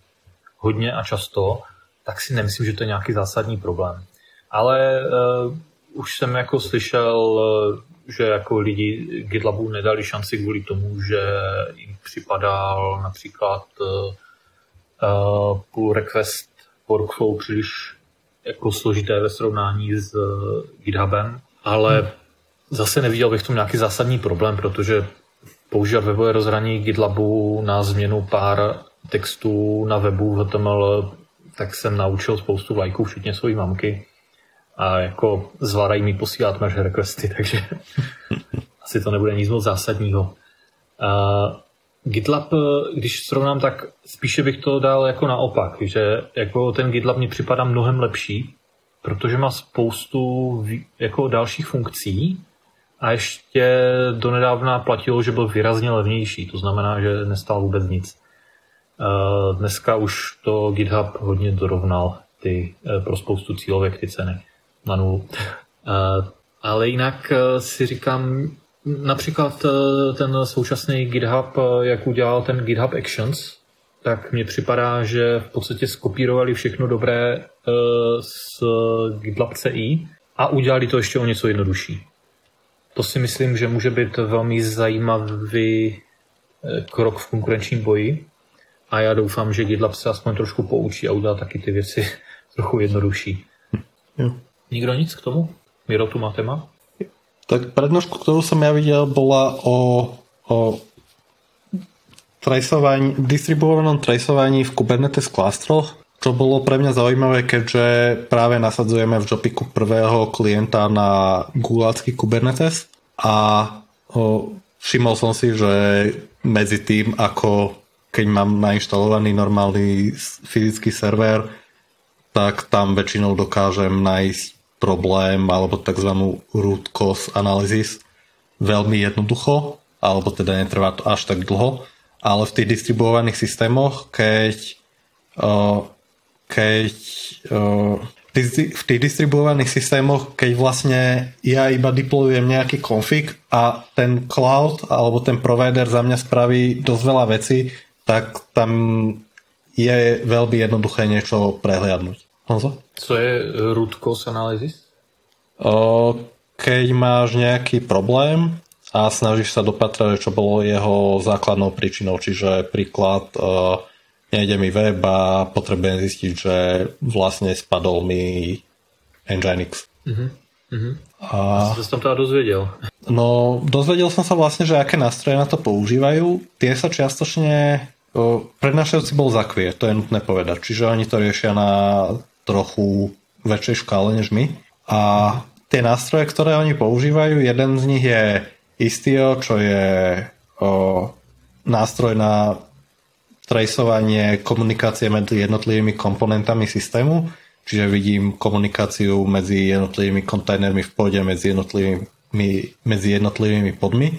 hodně a často, tak si nemyslím, že to je nějaký zásadní problém. Ale uh, už jsem jako slyšel, že jako lidi GitLabu nedali šanci kvůli tomu, že jim připadal například uh, pull request workflow příliš jako složité ve srovnání s uh, GitHubem, ale hmm. zase neviděl bych v tom nějaký zásadní problém, protože používat webové rozhraní GitLabu na změnu pár textů na webu HTML tak jsem naučil spoustu lajků, včetně své mamky. A jako zvládají mi posílat merge requesty, takže asi to nebude nic moc zásadního. Uh, GitLab, když srovnám, tak spíše bych to dal jako naopak, že jako ten GitLab mi připadá mnohem lepší, protože má spoustu jako dalších funkcí a ještě donedávna platilo, že byl výrazně levnější, to znamená, že nestál vůbec nic. Dneska už to GitHub hodně dorovnal ty eh, pro spoustu cílovek ty ceny na nulu. Ale jinak eh, si říkám, například eh, ten současný GitHub, jak udělal ten GitHub Actions, tak mně připadá, že v podstatě skopírovali všechno dobré z GitLab CI a udělali to ještě o něco jednodušší. To si myslím, že může být velmi zajímavý krok v konkurenčním boji, a já doufám, že GitLab se aspoň trošku poučí a udělá taky ty věci trochu jednodušší. Jo. Nikdo nic k tomu? Miro, tu má téma? Tak prednášku, kterou jsem já viděl, byla o, o trajsování, distribuovanom trajsování v Kubernetes klastroch, čo bolo pre mňa zaujímavé, keďže práve nasadzujeme v Jopiku prvého klienta na gulácky Kubernetes a o, všimol som si, že medzi tým, ako keď mám nainštalovaný normálny fyzický server, tak tam väčšinou dokážem nájsť problém alebo tzv. root cause analysis veľmi jednoducho, alebo teda netrvá to až tak dlho, ale v tých distribuovaných systémoch, keď, uh, keď uh, v tých distribuovaných systémoch, keď vlastne ja iba deployujem nejaký config a ten cloud alebo ten provider za mňa spraví dosť veľa vecí, tak tam je veľmi jednoduché niečo prehliadnúť. Honzo? Co je root cause analysis? O, keď máš nejaký problém a snažíš sa dopatrať, čo bolo jeho základnou príčinou, čiže príklad uh, nejde mi web a potrebujem zistiť, že vlastne spadol mi Nginx. Uh-huh. Uh-huh. A... Co som teda dozvedel? No, dozvedel som sa vlastne, že aké nástroje na to používajú. Tie sa čiastočne Prednášajúci bol Zakvier, to je nutné povedať. Čiže oni to riešia na trochu väčšej škále než my. A tie nástroje, ktoré oni používajú, jeden z nich je Istio, čo je o, nástroj na tracovanie komunikácie medzi jednotlivými komponentami systému, čiže vidím komunikáciu medzi jednotlivými kontajnermi v pôde, medzi jednotlivými, medzi jednotlivými podmi.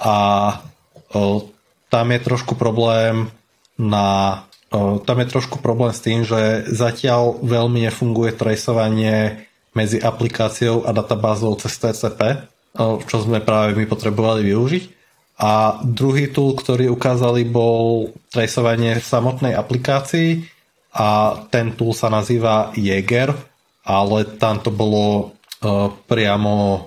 A o, tam je trošku problém na tam je trošku problém s tým, že zatiaľ veľmi nefunguje tracovanie medzi aplikáciou a databázou cez TCP, čo sme práve my potrebovali využiť. A druhý tool, ktorý ukázali, bol tracovanie v samotnej aplikácii a ten tool sa nazýva Jaeger, ale tam to bolo priamo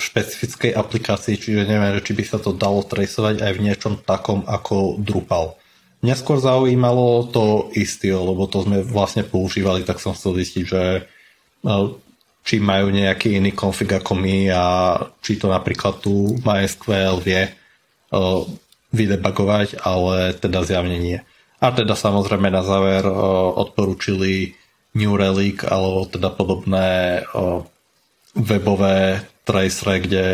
špecifickej aplikácii, čiže neviem, či by sa to dalo tracovať aj v niečom takom ako Drupal. Mňa skôr zaujímalo to Istio, lebo to sme vlastne používali, tak som chcel zistiť, že či majú nejaký iný konfig ako my a či to napríklad tu MySQL vie vydebagovať, ale teda zjavne nie. A teda samozrejme na záver odporúčili New Relic alebo teda podobné webové tracery, kde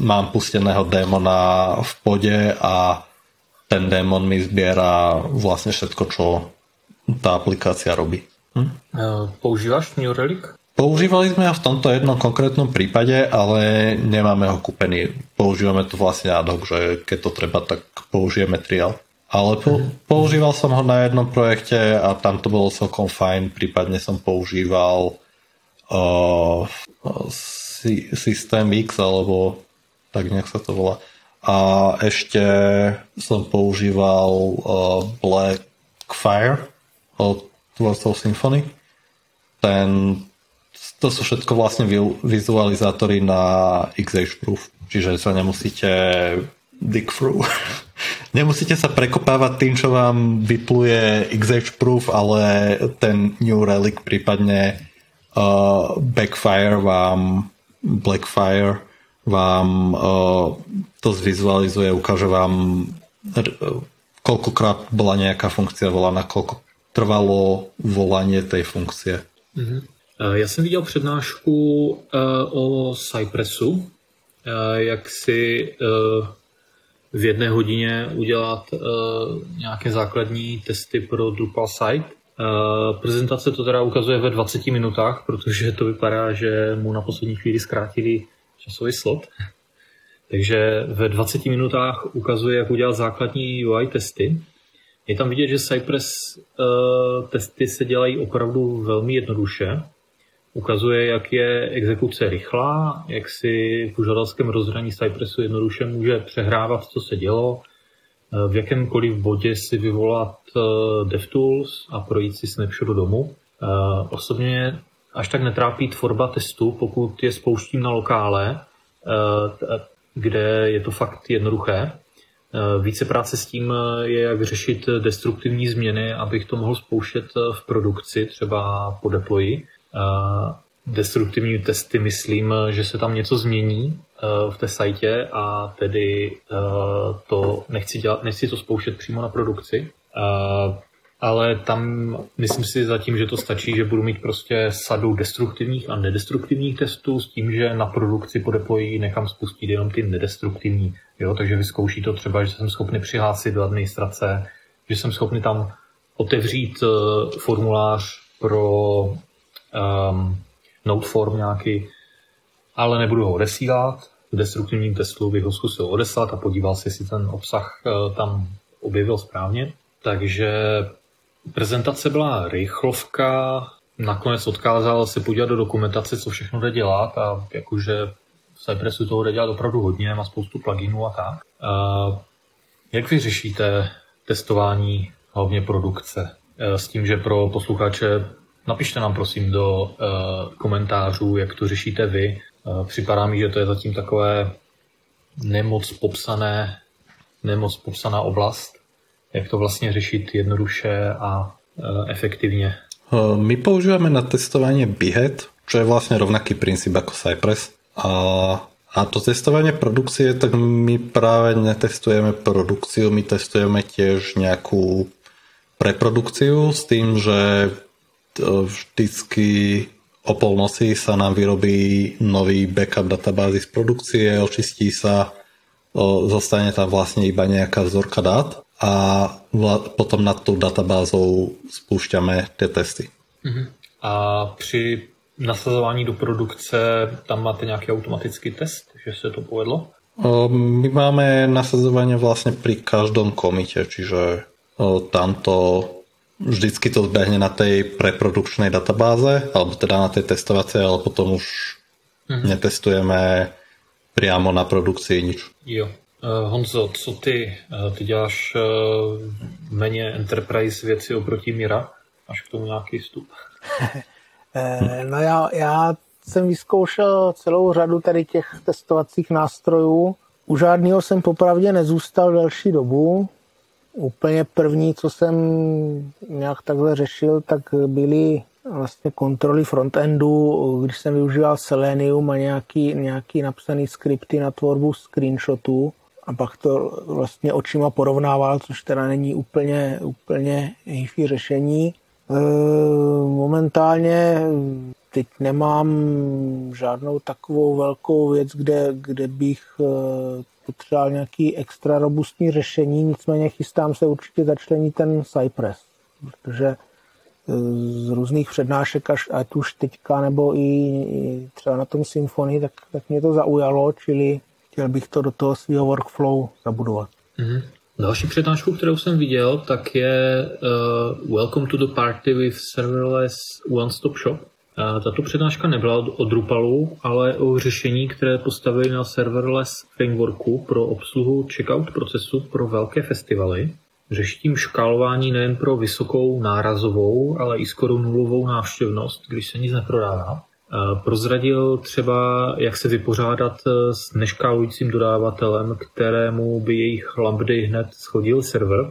mám pusteného démona v pode a ten démon mi zbiera vlastne všetko, čo tá aplikácia robí. Hm? Používaš New Relic? Používali sme ho v tomto jednom konkrétnom prípade, ale nemáme ho kúpený. Používame to vlastne ad hoc, že keď to treba, tak použijeme trial. Ale po, používal som ho na jednom projekte a tam to bolo celkom fajn. Prípadne som používal uh, System X alebo tak nejak sa to volá. A ešte som používal uh, Blackfire od tvorcov Symfony. Ten to sú všetko vlastne vizualizátory na XH Proof, čiže sa nemusíte dig through. nemusíte sa prekopávať tým, čo vám vypluje XH Proof, ale ten New Relic, prípadne uh, Backfire vám Blackfire vám uh, to zvizualizuje, ukáže vám koľkokrát bola nejaká funkcia volaná, koľko trvalo volanie tej funkcie. Mm-hmm. Eh, já jsem viděl přednášku eh, o Cypressu, eh, jak si v jedné hodině udělat nějaké základní testy pro Drupal site. Prezentace to teda ukazuje ve 20 minutách, protože to vypadá, že mu na poslední chvíli zkrátili časový slot. Takže ve 20 minutách ukazuje, jak udělat základní UI testy. Je tam vidět, že Cypress testy se dělají opravdu velmi jednoduše ukazuje, jak je exekuce rychlá, jak si v užadatelském rozhraní Cypressu jednoduše může přehrávat, co se dělo, eh, v jakémkoliv bodě si vyvolat eh, DevTools a projít si snapshot do domu. Osobně až tak netrápí tvorba testu, pokud je spouštím na lokále, kde je to fakt jednoduché. Více práce s tím je, jak řešit destruktivní změny, abych to mohl spouštět v produkci, třeba po deployi destruktivní testy myslím, že se tam něco změní eh, v té sajtě a tedy eh, to nechci, dělat, nechci to spouštět přímo na produkci. Ale tam myslím si zatím, že to stačí, že budu mít prostě sadu destruktivních a nedestruktivních testů s tím, že na produkci po deployi nechám spustit jenom ty nedestruktivní. Jo? Takže vyzkouší to třeba, že jsem schopný přihlásit do administrace, že jsem schopný tam otevřít formulář pro um, node form nějaký, ale nebudu ho odesílat. V destruktivním testu bych ho zkusil odeslat a podíval se, jestli ten obsah uh, tam objevil správně. Takže prezentace byla rychlovka, nakonec odkázal se podívat do dokumentace, co všechno jde dělat a jakože v Cypressu toho jde dělat opravdu hodně, má spoustu pluginů a tak. Uh, jak vy řešíte testování hlavně produkce? Uh, s tím, že pro posluchače Napište nám prosím do uh, komentářů, jak to řešíte vy. Uh, připadá mi, že to je zatím takové nemoc popsané, nemoc popsaná oblast, jak to vlastně řešit jednoduše a uh, efektivně. My používáme na testování Behead, čo je vlastně rovnaký princíp jako Cypress. A, a to testování produkcie, tak my právě netestujeme produkciu, my testujeme těž nějakou preprodukciu s tým, že vždycky o polnoci sa nám vyrobí nový backup databázy z produkcie, očistí sa, zostane tam vlastne iba nejaká vzorka dát a potom nad tou databázou spúšťame tie testy. Uh-huh. A při nasazování do produkce tam máte nějaký automatický test, že se to povedlo? My máme nasazovanie vlastne pri každom komite, čiže tamto vždycky to zbehne na tej preprodukčnej databáze, alebo teda na tej testovacej, ale potom už mm-hmm. netestujeme priamo na produkci nič. Jo. Uh, Honzo, co ty? Uh, ty děláš uh, méně enterprise věci oproti Mira? Máš k tomu nějaký vstup? no já, já jsem vyzkoušel celou řadu tady těch testovacích nástrojů. U žádného jsem popravdě nezůstal delší dobu. úplně první, co jsem nějak takhle řešil, tak byly vlastně kontroly frontendu, když jsem využíval Selenium a nějaký, nějaký napsaný skripty na tvorbu screenshotů a pak to vlastně očima porovnával, což teda není úplně, úplně hifi řešení. E, momentálně teď nemám žádnou takovou velkou věc, kde, kde bych e, potřeboval nějaký extra robustní řešení, nicméně chystám se určitě začlenit ten Cypress, protože e, z různých přednášek, až, ať už teďka nebo i, i třeba na tom symfonii, tak, tak mě to zaujalo, čili chtěl bych to do toho svého workflow zabudovat. Mm-hmm. Další přednášku, kterou jsem viděl, tak je uh, Welcome to the Party with Serverless One Stop Shop. Uh, tato přednáška nebyla o Drupalu, ale o řešení, které postavili na serverless frameworku pro obsluhu checkout procesu pro velké festivaly. Řeší tím škálování nejen pro vysokou nárazovou, ale i skoro nulovou návštěvnost, když se nic neprodává. Prozradil třeba, jak se vypořádat s neškálujícím dodávatelem, kterému by jejich lambdy hned schodil server,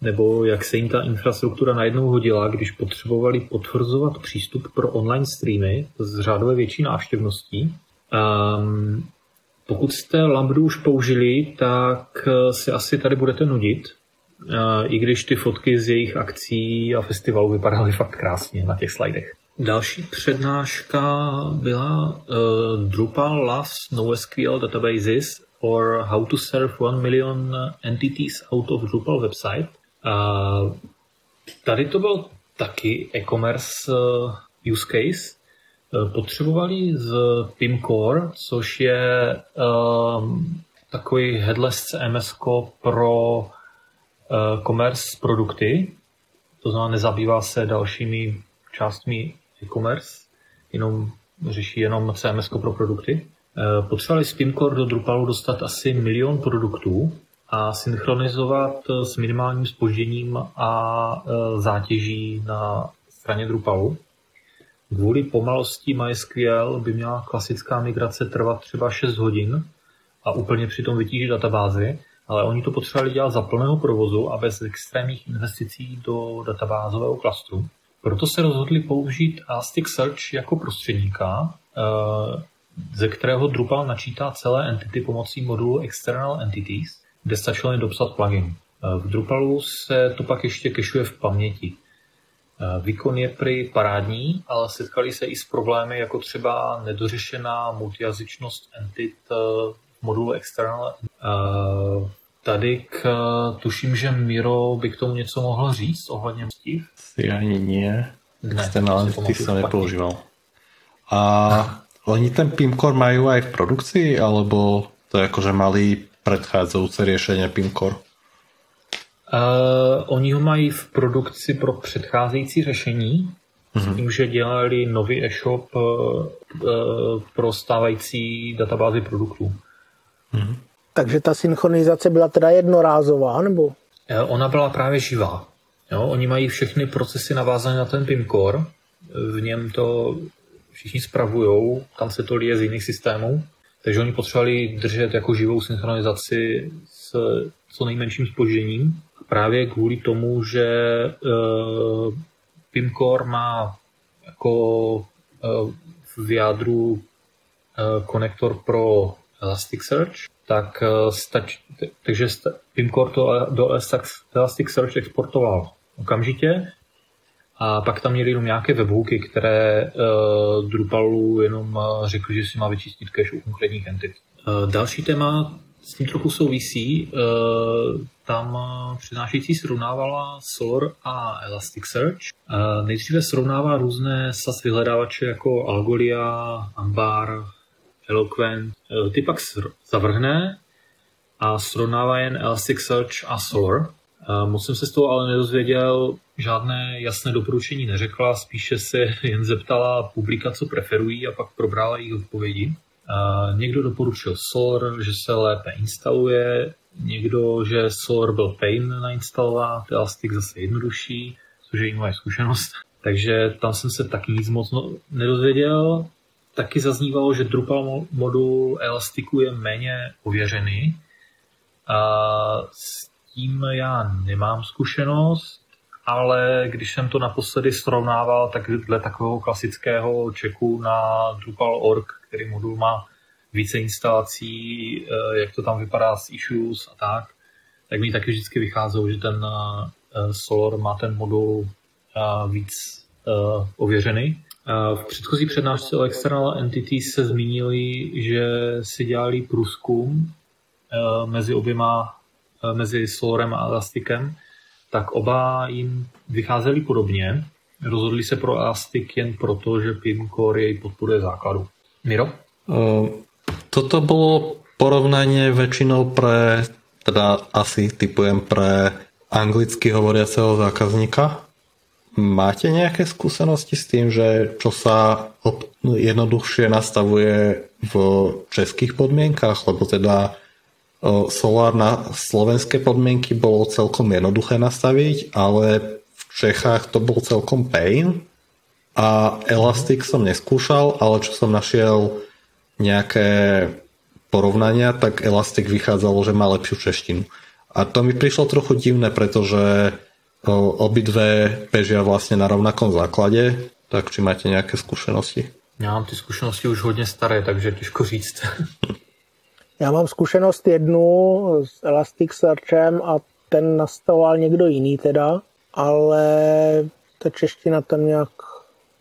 nebo jak se jim ta infrastruktura najednou hodila, když potřebovali potvrzovat přístup pro online streamy s řádové větší návštěvností. Um, pokud jste Lambdu už použili, tak si asi tady budete nudit, uh, i když ty fotky z jejich akcí a festivalů vypadaly fakt krásně na těch slidech. Další přednáška byla uh, Drupal loves NoSQL databases or how to serve 1 million entities out of Drupal website. Uh, tady to byl taky e-commerce uh, use case. Uh, potřebovali z Pimcore, což je uh, takový headless CMS pro uh, commerce produkty, to znamená nezabývá se dalšími částmi e-commerce, jenom řeší jenom CMS pro produkty. Eh, potřebovali z Pimcore do Drupalu dostat asi milion produktů a synchronizovat s minimálním spožděním a eh, zátěží na straně Drupalu. Kvůli pomalosti MySQL by měla klasická migrace trvat třeba 6 hodin a úplně přitom vytížit databázy, ale oni to potřebovali dělat za plného provozu a bez extrémních investicí do databázového klastru. Proto se rozhodli použít Elasticsearch jako prostředníka, eh, ze kterého Drupal načítá celé entity pomocí modulu External Entities, kde stačilo jen dopsat plugin. Eh, v Drupalu se to pak ještě kešuje v paměti. Eh, výkon je prý parádní, ale setkali se i s problémy jako třeba nedořešená multijazyčnost entit v modulu External. Tady k, tuším, že Miro by k tomu něco mohl říct ohledně mstiv. Si ani nie. Ne, External som nepoužíval. A oni ten Pimcore majú aj v produkcii, alebo to je akože malý predchádzajúce riešenie Pimcore? Uh, oni ho mají v produkci pro předcházející řešení, mm-hmm. tím, že dělali nový e-shop uh, pro stávající databázy produktů. Mm-hmm. Takže ta synchronizace byla teda jednorázová, nebo? Eh, ona byla právě živá. Jo, oni mají všechny procesy navázané na ten PIMCore, v něm to všichni spravují, tam se to lije z jiných systémů, takže oni potřebovali držet jako živou synchronizaci s co nejmenším spožděním. Právě kvůli tomu, že uh, PIMCore má jako uh, v jádru uh, konektor pro Elasticsearch, tak stač, takže PIMCore to do Elasticsearch exportoval okamžitě. A pak tam měli jenom nějaké webhooky, které uh, Drupalu jenom uh, řekl, že si má vyčistit cache u konkrétních entit. Uh, další téma s tím trochu souvisí. Uh, tam přinášející srovnávala Solar a Elasticsearch. Uh, nejdříve srovnává různé SAS vyhledávače jako Algolia, Ambar, Eloquent. Uh, ty pak zavrhne a srovnává jen Elasticsearch a Solar. Moc jsem se z toho ale nedozvěděl, žádné jasné doporučení neřekla, spíše se jen zeptala publika, co preferují a pak probrala jejich odpovědi. Někdo doporučil Solar, že se lépe instaluje, někdo, že Solar byl pain nainstalovat, Elastic zase jednodušší, což je moje zkušenost. Takže tam jsem se taky nic moc no, nedozvěděl. Taky zaznívalo, že Drupal modul Elastiku je méně ověřený. A s tím já nemám zkušenost, ale když jsem to naposledy srovnával, tak dle takového klasického čeku na Drupal.org, který modul má více instalací, eh, jak to tam vypadá s issues a tak, tak mi taky vždycky vycházelo, že ten eh, Solor má ten modul eh, víc ověřený. V předchozí přednášce o External Entities se zmínili, že si dělali průzkum mezi oběma, mezi Solorem a Elastikem, tak oba jim vycházeli podobně. Rozhodli se pro Elastic jen proto, že PIM Core jej podporuje základu. Miro? Toto bolo porovnanie väčšinou pre, teda asi typujem pre anglicky hovoriaceho zákazníka. Máte nejaké skúsenosti s tým, že čo sa jednoduchšie nastavuje v českých podmienkach, lebo teda Solar na slovenské podmienky bolo celkom jednoduché nastaviť, ale v Čechách to bol celkom pain. A Elastic som neskúšal, ale čo som našiel nejaké porovnania, tak Elastic vychádzalo, že má lepšiu češtinu. A to mi prišlo trochu divné, pretože obidve bežia vlastne na rovnakom základe, tak či máte nějaké zkušenosti? Já mám ty zkušenosti už hodně staré, takže těžko říct. Já mám zkušenost jednu s Elasticsearchem a ten nastavoval někdo jiný teda, ale ta čeština tam nějak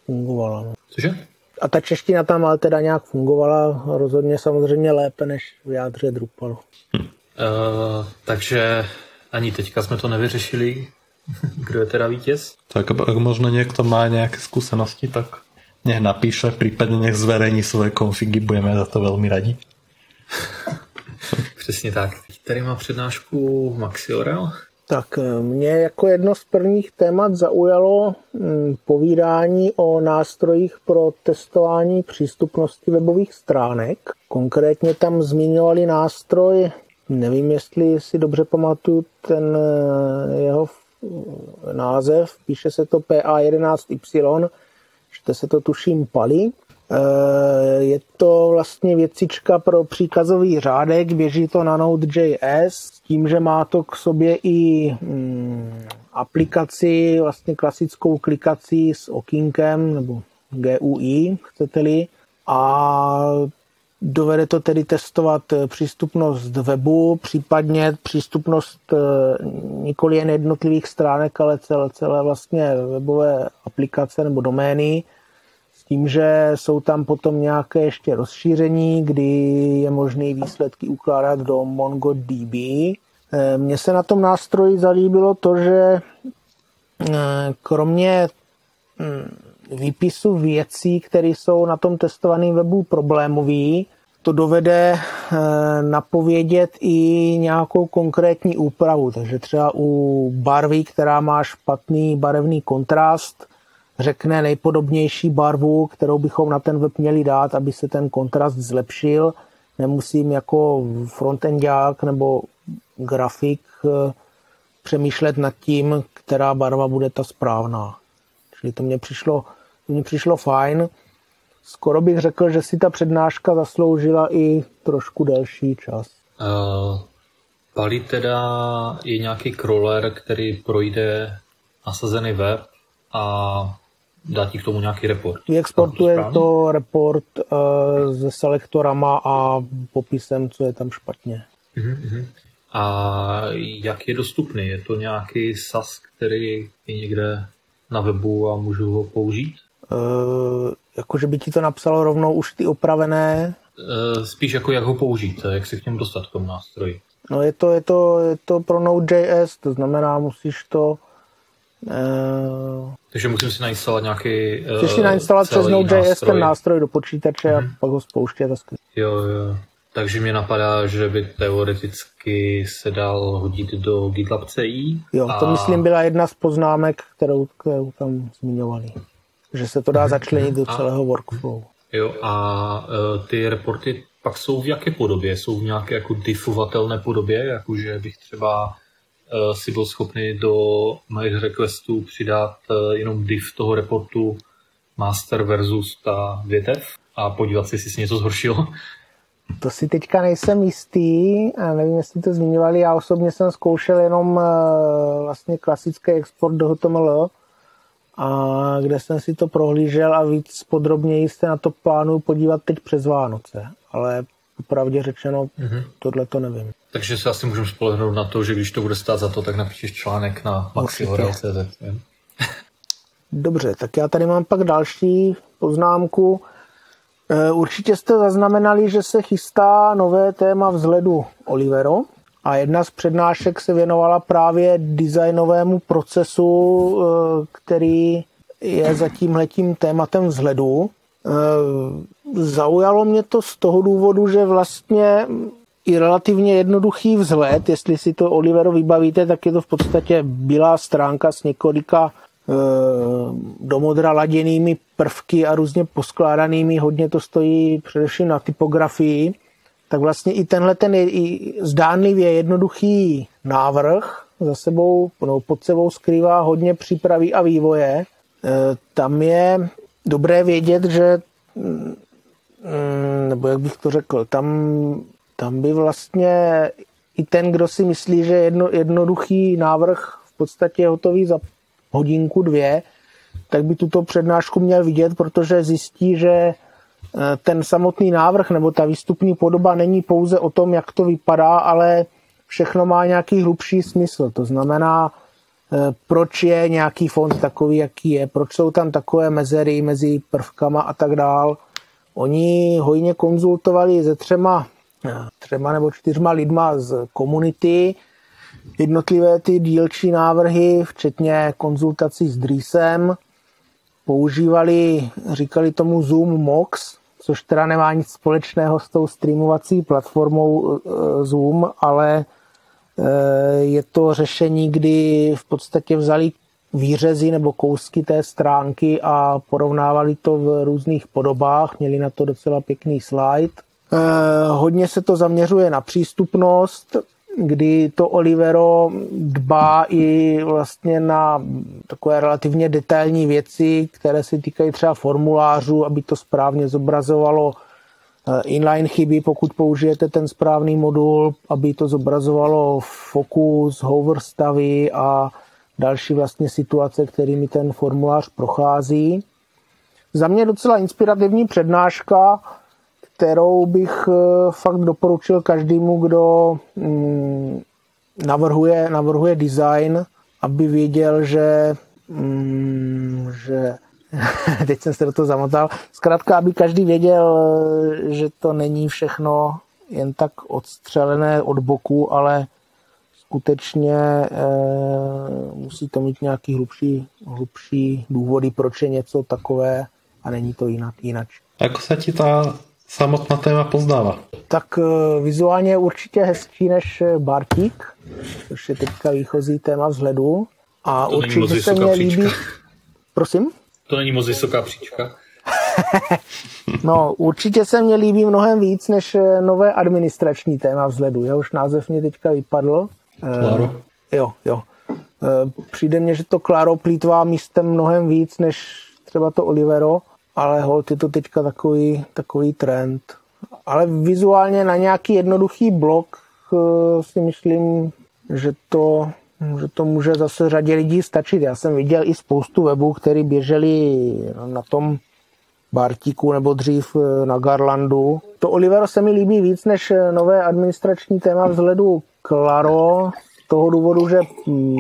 fungovala. No. Cože? A ta čeština tam ale teda nějak fungovala rozhodně samozřejmě lépe než v jádře Drupalu. Hm. Uh, takže ani teďka jsme to nevyřešili. Kdo je teda vítěz? Tak ak možno někdo má nějaké zkušenosti, tak nech napíše, případně nech zverejní svoje konfigy, budeme za to velmi radí. Přesně tak. Tady má přednášku Maxi Orel. Tak eh, mě jako jedno z prvních témat zaujalo hm, povídání o nástrojích pro testování přístupnosti webových stránek. Konkrétně tam zmiňovali nástroj, nevím, jestli si dobře pamatuju ten eh, jeho název, píše se to PA11Y, čte se to tuším Pali. Eh, je to vlastně věcička pro příkazový řádek, běží to na Node.js s tím, že má to k sobě i mm, aplikaci, vlastně klasickou klikací s okýnkem nebo GUI, chcete-li. A dovede to tedy testovat přístupnost webu, případně přístupnost eh, nikoli jen jednotlivých stránek, ale celé, celé vlastně webové aplikace nebo domény tím, že jsou tam potom nějaké ještě rozšíření, kdy je možné výsledky ukládat do MongoDB. Eh, mně se na tom nástroji zalíbilo to, že eh, kromě hm, výpisu věcí, které jsou na tom testovaném webu problémové, to dovede eh, napovědět i nějakou konkrétní úpravu. Takže třeba u barvy, která má špatný barevný kontrast, řekne nejpodobnější barvu, kterou bychom na ten web měli dát, aby se ten kontrast zlepšil. Nemusím jako frontendák nebo grafik eh, přemýšlet nad tím, která barva bude ta správná. Čili to mě přišlo, to mě přišlo fajn. Skoro bych řekl, že si ta přednáška zasloužila i trošku delší čas. Uh, Pali teda je nějaký crawler, který projde nasazený web a dá ti k tomu nějaký report. Vyexportuje to, to report uh, se selektorama a popisem, co je tam špatně. Uh-huh. A jak je dostupný? Je to nějaký SAS, který je někde na webu a můžu ho použít? Uh, jakože by ti to napsalo rovnou už ty opravené? Uh, spíš jako jak ho použít, jak se k němu dostat k tomu nástroji. No je to, je to, je to pro Node.js, to znamená, musíš to Uh, Takže musím si nainstalovat nějaký uh, Musíš si nainstalovat přes Node.js ten nástroj do počítače uh-huh. a mhm. pak ho spouštět. Jo, jo. Takže mě napadá, že by teoreticky se dal hodit do GitLab CI. Jo, to a... myslím byla jedna z poznámek, kterou, kterou tam zmiňovali. Že se to dá mhm. začlenit do celého workflow. Jo, a uh, ty reporty pak jsou v jaké podobě? Jsou v nějaké jako diffovatelné podobě, jakože bych třeba Eh, si byl schopný do mých requestů přidat eh, jenom div toho reportu master versus ta větev a podívat se, jestli si něco zhoršilo. To si teďka nejsem jistý, a nevím, jestli to zmiňovali, já osobně jsem zkoušel jenom eh, vlastně klasický export do HTML, a kde jsem si to prohlížel a víc podrobněji se na to plánuju podívat teď přes Vánoce. Ale popravdě řečeno, mm-hmm. tohle to nevím. Takže se asi můžeme spolehnout na to, že když to bude stát za to, tak napíšeš článek na maxihorel.cz. Dobře, tak já tady mám pak další poznámku. E, určitě jste zaznamenali, že se chystá nové téma vzhledu Olivero a jedna z přednášek se věnovala právě designovému procesu, e, který je za tímhletím tématem vzhledu. E, zaujalo mě to z toho důvodu, že vlastně i relativně jednoduchý vzhled, jestli si to Olivero vybavíte, tak je to v podstatě bílá stránka s několika e, do modra laděnými prvky a různě poskládanými, hodně to stojí především na typografii, tak vlastně i tenhle ten je, i zdánlivě jednoduchý návrh za sebou, no, pod sebou skrývá hodně přípravy a vývoje. E, tam je dobré vědět, že mm, nebo jak bych to řekl, tam tam by vlastně i ten, kdo si myslí, že jedno, jednoduchý návrh v podstatě je hotový za hodinku, dvě, tak by tuto přednášku měl vidět, protože zjistí, že ten samotný návrh nebo ta výstupní podoba není pouze o tom, jak to vypadá, ale všechno má nějaký hlubší smysl. To znamená, eh, proč je nějaký fond takový, jaký je, proč jsou tam takové mezery mezi prvkama a tak dál. Oni hojně konzultovali se třema třema nebo čtyřma lidma z komunity, jednotlivé ty dílčí návrhy, včetně konzultací s Drisem, používali, říkali tomu Zoom Mox, což teda nemá nic společného s tou streamovací platformou eh, Zoom, ale eh, je to řešení, kdy v podstatě vzali výřezy nebo kousky té stránky a porovnávali to v různých podobách. Měli na to docela pěkný slide Eh, hodně se to zaměřuje na přístupnost, kdy to Olivero dbá i vlastně na takové relativně detailní věci, které se týkají třeba formulářů, aby to správně zobrazovalo eh, inline chyby, pokud použijete ten správný modul, aby to zobrazovalo fokus, hover stavy a další vlastně situace, kterými ten formulář prochází. Za mě docela inspirativní přednáška, kterou bych eh, fakt doporučil každému, kdo mm, navrhuje, navrhuje design, aby věděl, že, mm, že teď jsem se do toho zamotal, zkrátka, aby každý věděl, eh, že to není všechno jen tak odstřelené od boku, ale skutečně e, musí to mít nějaký hlubší, hlubší důvody, proč je něco takové a není to jinak, jinak. Ako se ti ta samotná téma pozdává? Tak eh, vizuálně je určitě hezčí než eh, Bartík, což je teďka výchozí téma vzhledu. A to určitě se mě líbí... Prosím? To není moc vysoká příčka. no, určitě se mně líbí mnohem víc než eh, nové administrační téma vzhledu. Jehož název mě teďka vypadl. Claro. jo, jo. přijde mně, že to Claro plítvá místem mnohem víc než třeba to Olivero ale hold je to teďka takový, takový trend. Ale vizuálně na nějaký jednoduchý blok eh, si myslím, že to, že to může zase řadě lidí stačit. Já jsem viděl i spoustu webů, které běžely na tom Bartíku nebo dřív eh, na Garlandu. To Olivero se mi líbí víc než eh, nové administrační téma vzhledu Claro, toho důvodu, že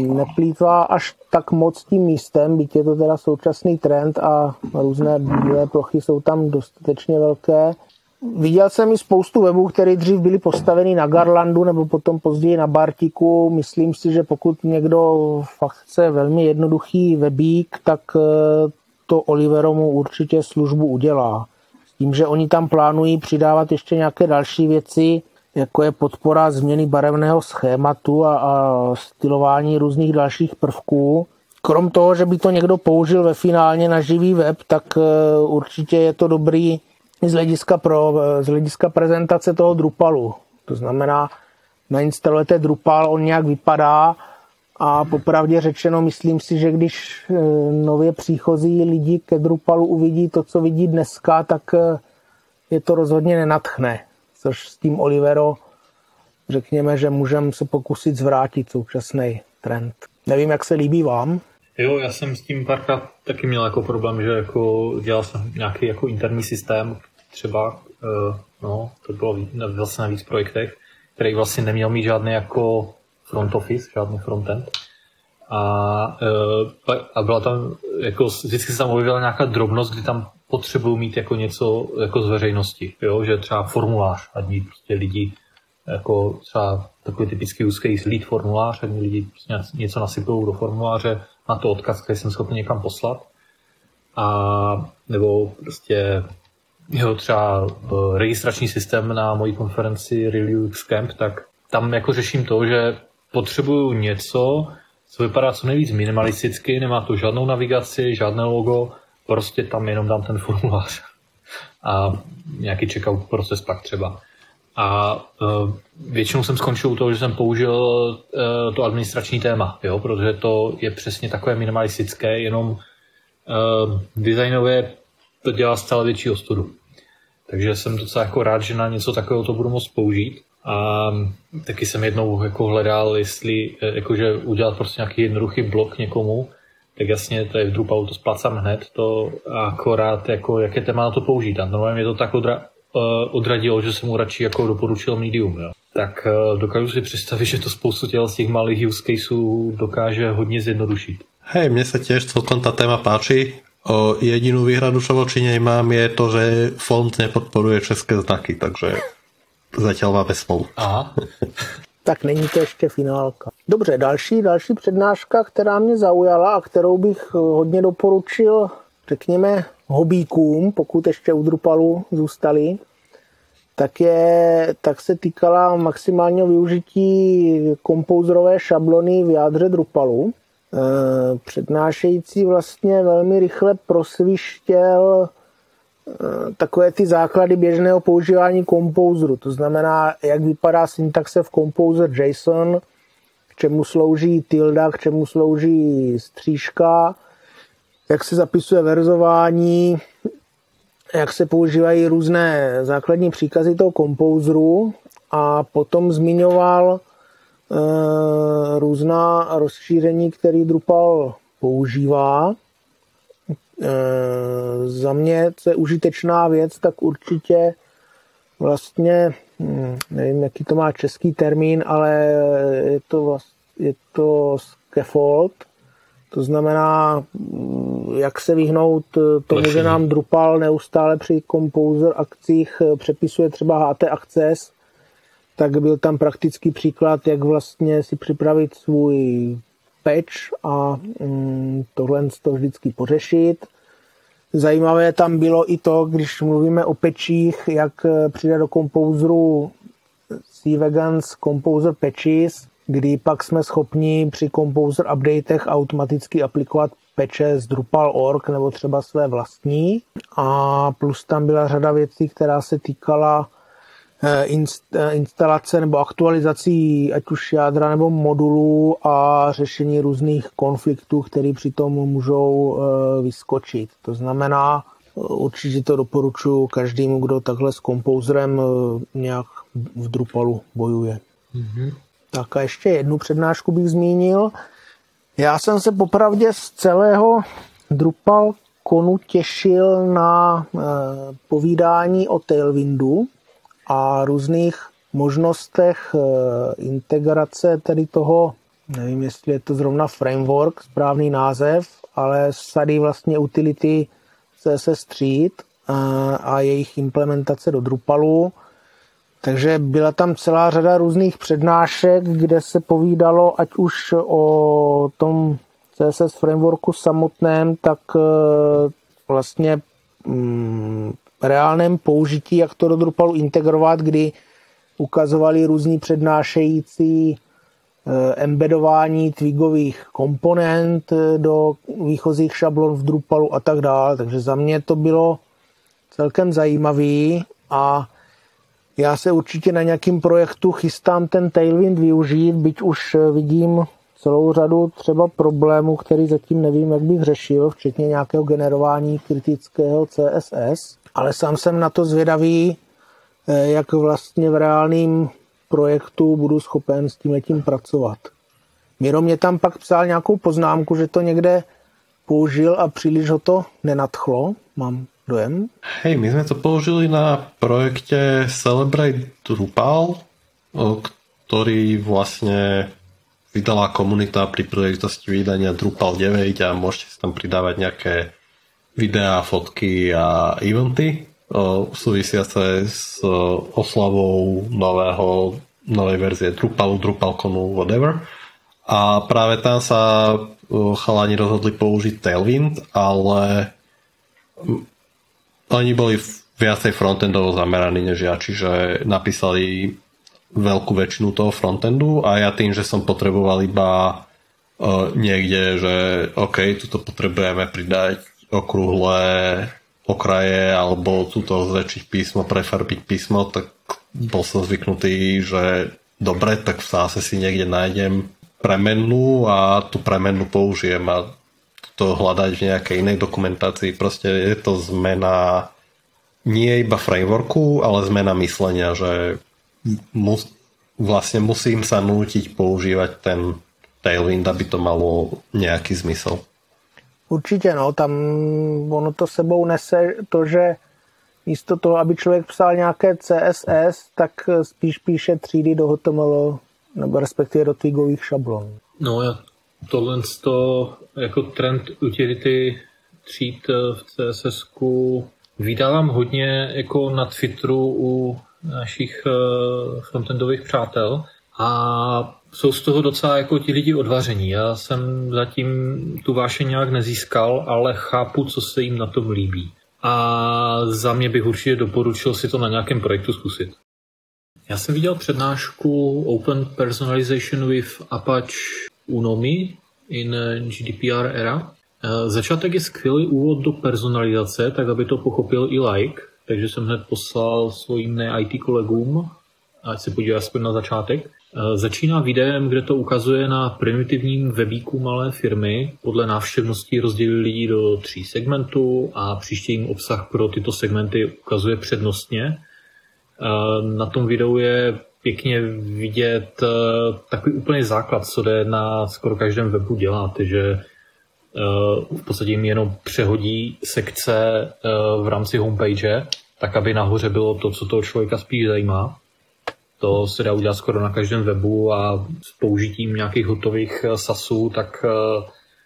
neplýtvá až tak moc tím místem, byť je to teda současný trend a různé bílé plochy jsou tam dostatečně velké. Viděl jsem i spoustu webů, které dřív byly postaveny na Garlandu nebo potom později na Bartiku. Myslím si, že pokud někdo fakt chce velmi jednoduchý webík, tak eh, to Olivero mu určitě službu udělá. S tím, že oni tam plánují přidávat ještě nějaké další věci, jako je podpora změny barevného schématu a, a stylování různých dalších prvků. Krom toho, že by to někdo použil ve finálně na živý web, tak uh, určitě je to dobrý z hlediska, pro, z hlediska prezentace toho Drupalu. To znamená, nainstalujete Drupal, on nějak vypadá a popravdě řečeno, myslím si, že když uh, nově příchozí lidi ke Drupalu uvidí to, co vidí dneska, tak je to rozhodně nenatchne což s tím Olivero řekněme, že můžeme se pokusit zvrátit současný trend. Nevím, jak se líbí vám. Jo, já jsem s tím párkrát taky měl jako problém, že jako dělal jsem nějaký jako interní systém, třeba, uh, no, to bylo vlastně na víc projektech, který vlastně neměl mít žádný jako front office, žádný frontend. A, uh, a byla tam, jako vždycky se tam objevila nějaká drobnost, kdy tam potřebují mít jako něco jako z veřejnosti, jo? že třeba formulář, ať mít prostě lidi jako třeba takový typický úzký lead formulář, ať mi lidi prostě něco nasypou do formuláře, na to odkaz, který jsem schopný někam poslat. A nebo prostě jo, třeba eh, registrační systém na mojí konferenci Real UX Camp, tak tam jako řeším to, že potřebuju něco, co vypadá co nejvíc minimalisticky, nemá to žádnou navigaci, žádné logo, prostě tam jenom dám ten formulář a nějaký checkout proces pak třeba. A uh, většinou jsem skončil u toho, že jsem použil uh, to administrační téma, jo, protože to je přesně takové minimalistické, jenom uh, designově to dělá stále větší ostudu. Takže jsem docela jako rád, že na něco takového to budu moct použít. A taky jsem jednou jako hledal, jestli jakože udělat prostě nějaký jednoduchý blok někomu, tak jasně, to je v Drupalu, to splácám hned, to akorát jako, jaké téma na to použít. A normálně je to tak odra, uh, odradilo, že jsem mu radši jako doporučil Medium. Jo. Tak uh, dokážu si představit, že to spoustu těch z těch malých use caseů dokáže hodně zjednodušit. Hej, mně se těž celkom ta téma páči. O jedinou výhradu, čo voči nej mám, je to, že fond nepodporuje české znaky, takže zatím máme smlouv. Aha. tak není to ještě finálka. Dobře, další, další přednáška, která mě zaujala a kterou bych hodně doporučil, řekněme, hobíkům, pokud ještě u Drupalu zůstali, tak, je, tak se týkala maximálního využití kompozerové šablony v jádře Drupalu. E, přednášející vlastně velmi rychle prosvištěl takové ty základy běžného používání Composeru. To znamená, jak vypadá syntaxe v Composer JSON, k čemu slouží tilda, k čemu slouží střížka, jak se zapisuje verzování, jak se používají různé základní příkazy toho kompouzru a potom zmiňoval e, různá rozšíření, který Drupal používá. E, za mě, co je užitečná věc, tak určitě vlastně, hm, nevím, jaký to má český termín, ale je to, vlast, je to scaffold, to znamená, jak se vyhnout tomu, že nám Drupal neustále při Composer akcích přepisuje třeba HT Access, tak byl tam praktický příklad, jak vlastně si připravit svůj patch a mm, tohle to vždycky pořešit. Zajímavé tam bylo i to, když mluvíme o pečích, jak přijde do Composeru C Vegans Composer Patches, kdy pak jsme schopni při Composer updatech automaticky aplikovat peče z Drupal.org nebo třeba své vlastní. A plus tam byla řada věcí, která se týkala eh, eh, instalace nebo aktualizací ať už jádra nebo modulů a řešení různých konfliktů, které přitom můžou eh, vyskočit. To znamená, určitě to doporučuji každému, kdo takhle s Composerem nějak v Drupalu bojuje. Mm-hmm. Tak a ještě jednu přednášku bych zmínil. Já jsem se popravdě z celého Drupal konu těšil na povídání o Tailwindu a různých možnostech e, integrace tedy toho, nevím, jestli je to zrovna framework, správný název, ale sady vlastně utility CSS Street e, a jejich implementace do Drupalu. Takže byla tam celá řada různých přednášek, kde se povídalo ať už o tom CSS frameworku samotném, tak eh, vlastně mm, reálném použití, jak to do Drupalu integrovat, kdy ukazovali různí přednášející eh, embedování twigových komponent eh, do výchozích šablon v Drupalu a tak dále. Takže za mě to bylo celkem zajímavý a já se určitě na nějakým projektu chystám ten Tailwind využít, byť už eh, vidím celou řadu třeba problémů, který zatím nevím, jak bych řešil, včetně nějakého generování kritického CSS, ale sám jsem na to zvědavý, eh, jak vlastně v reálném projektu budu schopen s tím letím pracovat. Miro mě tam pak psal nějakou poznámku, že to někde použil a příliš ho to nenadchlo, mám dojem. Hej, my jsme to použili na projekte Celebrate Drupal, ktorý vlastne vydala komunita pri príležitosti vydania Drupal 9 a môžete si tam pridávať nejaké videá, fotky a eventy súvisiace s oslavou nového, novej verzie Drupalu, Drupalconu, whatever. A práve tam sa chalani rozhodli použiť Tailwind, ale oni boli viacej frontendovo zameraní než ja, čiže napísali veľkú väčšinu toho frontendu a ja tým, že som potreboval iba uh, niekde, že OK, tuto potrebujeme pridať okrúhle okraje alebo tuto zväčšiť písmo, prefarbiť písmo, tak bol som zvyknutý, že dobre, tak v sáse si niekde nájdem premenu a tú premenu použijem a to hľadať v nejakej inej dokumentácii. Proste je to zmena nie iba frameworku, ale zmena myslenia, že mus, vlastne musím sa nútiť používať ten Tailwind, aby to malo nějaký zmysel. Určitě, no, tam ono to sebou nese to, že místo toho, aby člověk psal nějaké CSS, tak spíš píše třídy do HTML, nebo respektive do twigových šablon. No, já tohle to jako trend utility tříd v css vydávám hodně jako na Twitteru u našich eh, frontendových přátel a jsou z toho docela jako ti lidi odvaření. Já jsem zatím tu váše nějak nezískal, ale chápu, co se jim na tom líbí. A za mě bych určitě doporučil si to na nějakém projektu zkusit. Já jsem viděl přednášku Open Personalization with Apache Unomi in GDPR era. Eh, začátek je skvělý úvod do personalizace, tak aby to pochopil i like takže jsem hned poslal svým IT kolegům, ať se podívají aspoň na začátek. E, začíná videem, kde to ukazuje na primitivním webíku malé firmy. Podle návštěvnosti rozdělili lidi do tří segmentů a příště jim obsah pro tyto segmenty ukazuje přednostně. E, na tom videu je pěkně vidět e, takový úplný základ, co jde na skoro každém webu dělat, že v podstatě jim jenom přehodí sekce v rámci homepage, tak aby nahoře bylo to, co toho člověka spíš zajímá. To se dá udělat skoro na každém webu a s použitím nějakých hotových sasů, tak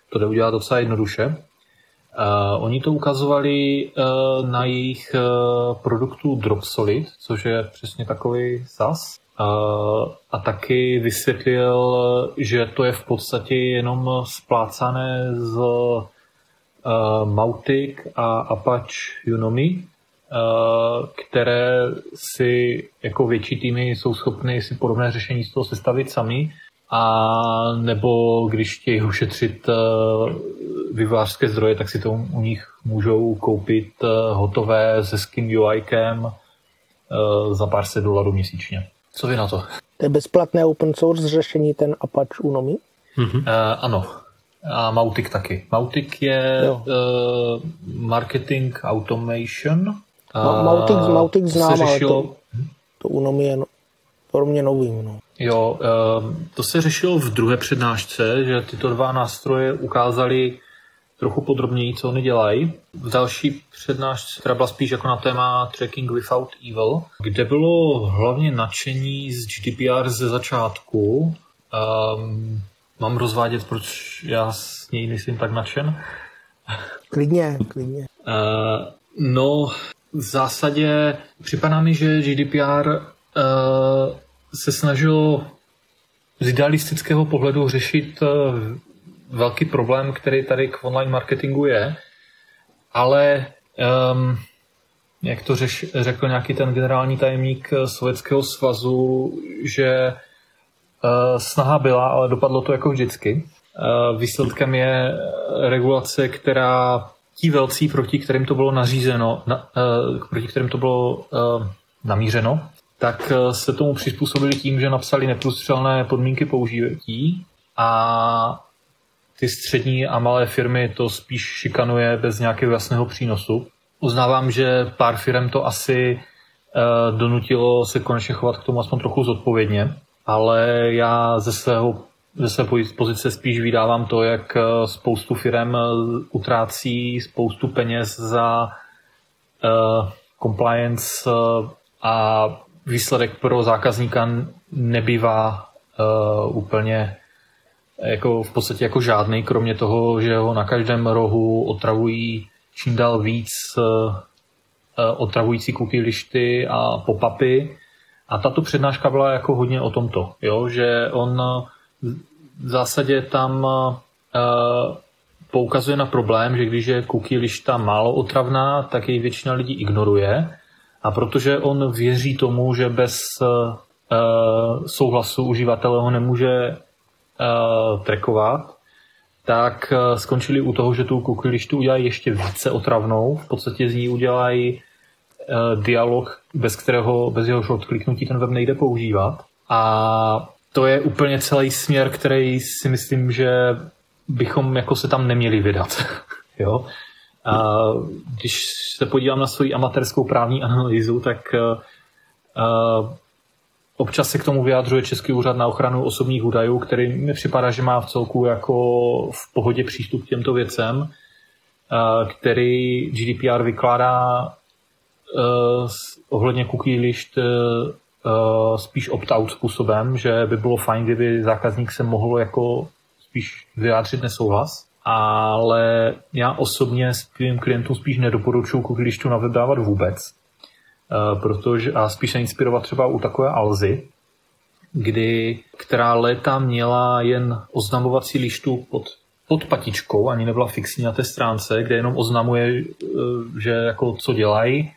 to jde udělat docela jednoduše. Uh, oni to ukazovali uh, na jejich uh, produktu Dropsolid, což je přesně takový SAS. A taky vysvětlil, že to je v podstatě jenom splácané z Mautic a Apache Unomi, které si jako větší týmy jsou schopny si podobné řešení z toho sestavit sami a nebo když chtějí ušetřit vyvářské zdroje, tak si to u nich můžou koupit hotové se skin UIkem za pár set dolarů měsíčně. Co vy na to? To je bezplatné open source řešení, ten Apache Unomi? Mm-hmm. Uh, ano. A Mautic taky. Mautic je uh, marketing automation. Uh, Mautic, Mautic znám, řešilo... ale to, to Unomi je no, pro mě novým. No. Jo, uh, to se řešilo v druhé přednášce, že tyto dva nástroje ukázali trochu podrobněji, co oni dělají. V další přednášce, která byla spíš jako na téma Tracking Without Evil, kde bylo hlavně nadšení z GDPR ze začátku. Um, mám rozvádět, proč já s něj nejsem tak nadšen? Klidně, klidně. Uh, no, v zásadě připadá mi, že GDPR uh, se snažil z idealistického pohledu řešit uh, velký problém, který tady k online marketingu je, ale um, jak to řeš, řekl nějaký ten generální tajemník Sovětského svazu, že uh, snaha byla, ale dopadlo to jako vždycky. Uh, výsledkem je regulace, která ti velcí, proti kterým to bylo nařízeno, na, uh, proti kterým to bylo uh, namířeno, tak se tomu přizpůsobili tím, že napsali neprůstřelné podmínky použití a ty střední a malé firmy to spíš šikanuje bez nějakého jasného přínosu. Uznávám, že pár firm to asi donutilo se konečně chovat k tomu aspoň trochu zodpovědně, ale já ze svého ze své pozice spíš vydávám to, jak spoustu firm utrácí spoustu peněz za uh, compliance a výsledek pro zákazníka nebývá uh, úplně jako v podstatě jako žádný, kromě toho, že ho na každém rohu otravují čím dál víc uh, otravující cookie lišty a pop-upy. A tato přednáška byla jako hodně o tomto, jo? že on v zásadě tam uh, poukazuje na problém, že když je cookie lišta málo otravná, tak jej většina lidí ignoruje. A protože on věří tomu, že bez uh, souhlasu uživatele ho nemůže uh, trackovat, tak skončili u toho, že tu cookie lištu udělají ještě více otravnou. V podstatě z ní udělají dialog, bez kterého, bez jeho odkliknutí ten web nejde používat. A to je úplně celý směr, který si myslím, že bychom jako se tam neměli vydat. jo? A když se podívám na svoji amatérskou právní analýzu, tak uh, občas se k tomu vyjadřuje Český úřad na ochranu osobních údajů, který mi připadá, že má v celku jako v pohodě přístup k těmto věcem, uh, který GDPR vykládá ohledně cookie list spíš opt-out způsobem, že by bylo fajn, kdyby zákazník se mohl jako spíš vyjádřit nesouhlas, ale já osobně svým klientům spíš nedoporučuji tu na web dávat vůbec, uh, protože a spíš se inspirovat třeba u takové Alzy, kdy, která léta měla jen oznamovací lištu pod, pod patičkou, ani nebyla fixní na té stránce, kde jenom oznamuje, že jako co dělají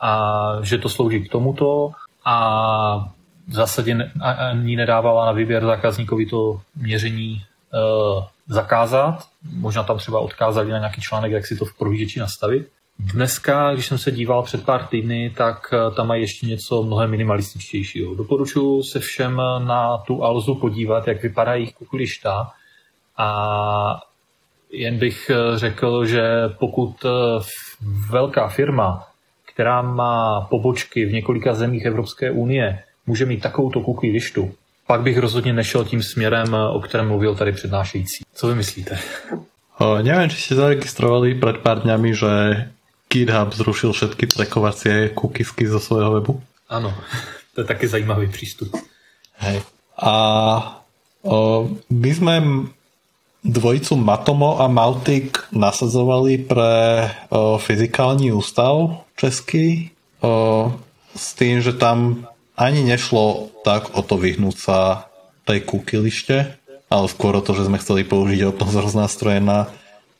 a že to slouží k tomuto a v zásadě ani nedávala na výběr zákazníkovi to měření uh, zakázat. Možná tam třeba odkázali na nějaký článek, jak si to v prohlížeči nastavit. Dneska, když jsem se díval před pár týdny, tak eh, tam mají ještě něco mnohem minimalističtějšího. Doporučuji se všem na tu Alzu podívat, jak vypadá jejich kukulišta a jen bych eh, řekl, že pokud velká firma která má pobočky v několika zemích Evropské unie, může mít takovouto cookie lištu, pak bych rozhodně nešel tím směrem, o kterém mluvil tady přednášející. Co vy myslíte? O, neviem, či ste zaregistrovali pred pár dňami, že GitHub zrušil všetky trackovacie cookiesky zo svojho webu. Ano, to je taky zajímavý přístup. Hej. A o, my sme dvojicu Matomo a Mautic nasadzovali pre o, fyzikální ústav český o, s tým, že tam ani nešlo tak o to vyhnúť sa tej kukilište, ale skôr o to, že sme chceli použiť open source nástroje na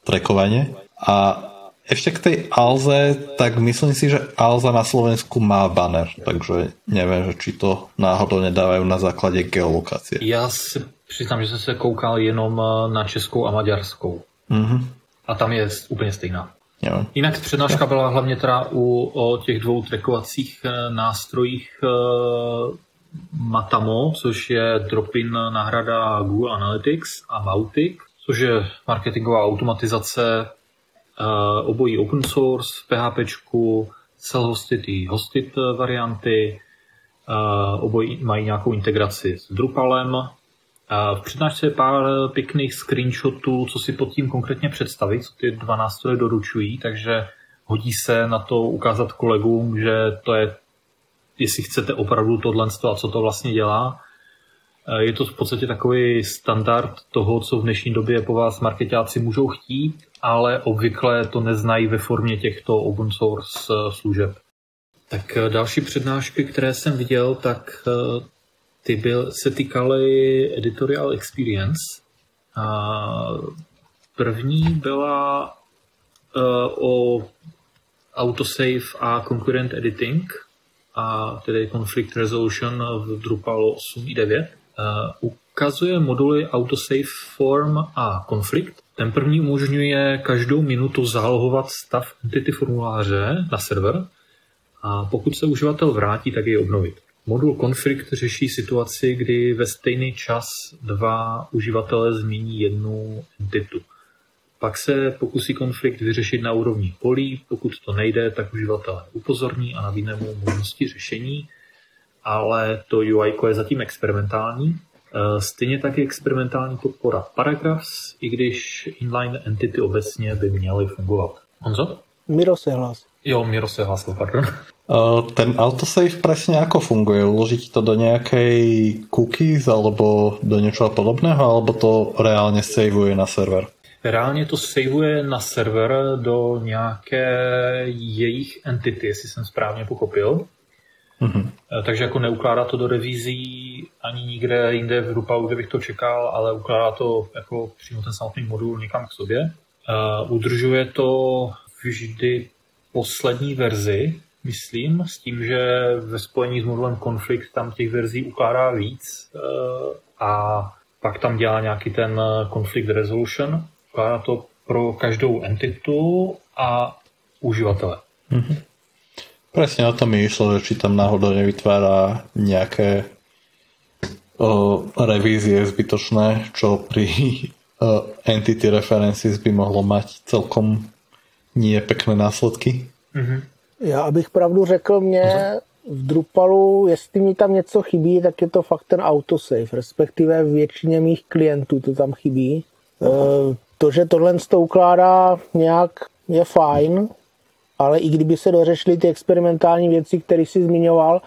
trackovanie. A ešte k tej Alze, tak myslím si, že Alza na Slovensku má banner, takže neviem, že či to náhodou nedávajú na základe geolokácie. Já si přiznám, že jsem se koukal jenom na českou a maďarskou. Mm-hmm. A tam je úplně stejná. Jo. Jinak přednáška byla hlavně teda u, o těch dvou trackovacích eh, nástrojích eh, Matamo, což je drop-in náhrada Google Analytics a Mautic, což je marketingová automatizace eh, obojí open source, PHP, self-hosted i hosted varianty, obojí mají nějakou integraci s Drupalem, v přednášce je pár pěkných screenshotů, co si pod tím konkrétně představit, co ty dva nástroje doručují, takže hodí se na to ukázat kolegům, že to je, jestli chcete opravdu tohle a co to vlastně dělá. Je to v podstatě takový standard toho, co v dnešní době po vás marketáci můžou chtít, ale obvykle to neznají ve formě těchto open source služeb. Tak další přednášky, které jsem viděl, tak ty byl, se týkaly editorial experience. A první byla uh, o autosave a concurrent editing, a tedy conflict resolution v Drupal 8 i 9. Uh, ukazuje moduly autosave form a conflict. Ten první umožňuje každou minutu zálohovat stav entity formuláře na server a pokud se uživatel vrátí, tak jej obnovit. Modul konflikt řeší situaci, kdy ve stejný čas dva uživatelé změní jednu entitu. Pak se pokusí konflikt vyřešit na úrovni polí, pokud to nejde, tak uživatel upozorní a nabídne mu možnosti řešení, ale to UI je zatím experimentální. Eh, stejně tak je experimentální podpora paragraphs, i když inline entity obecně by měly fungovat. Honzo? Miro se hlásí. Jo, Miro se hlásil, pardon. Uh, ten autosave presne ako funguje? Uložiť to do nejakej cookies alebo do niečoho podobného, alebo to reálne saveuje na server? Reálně to saveuje na server do nějaké jejich entity, jestli jsem správně pochopil. Mm-hmm. Takže jako neukládá to do revizí ani nikde jinde v Drupalu, kde bych to čekal, ale ukládá to jako přímo ten samotný modul někam k sobě. Uh, udržuje to vždy poslední verzi, myslím, s tím, že ve spojení s modulem Conflict tam těch verzí ukládá víc uh, a pak tam dělá nějaký ten conflict resolution, Ukládá to pro každou entitu a uživatele. Mm-hmm. Presne o tom mi išlo, že či tam náhodou nevytvára nejaké o, revízie zbytočné, čo pri o, entity references by mohlo mať celkom nie pekné následky. Mm-hmm. Já abych pravdu řekl, mě v Drupalu, jestli mi tam něco chybí, tak je to fakt ten autosave, respektive většině mých klientů to tam chybí. E, to, že tohle to ukládá nějak, je fajn, ale i kdyby se dořešily ty experimentální věci, které jsi zmiňoval,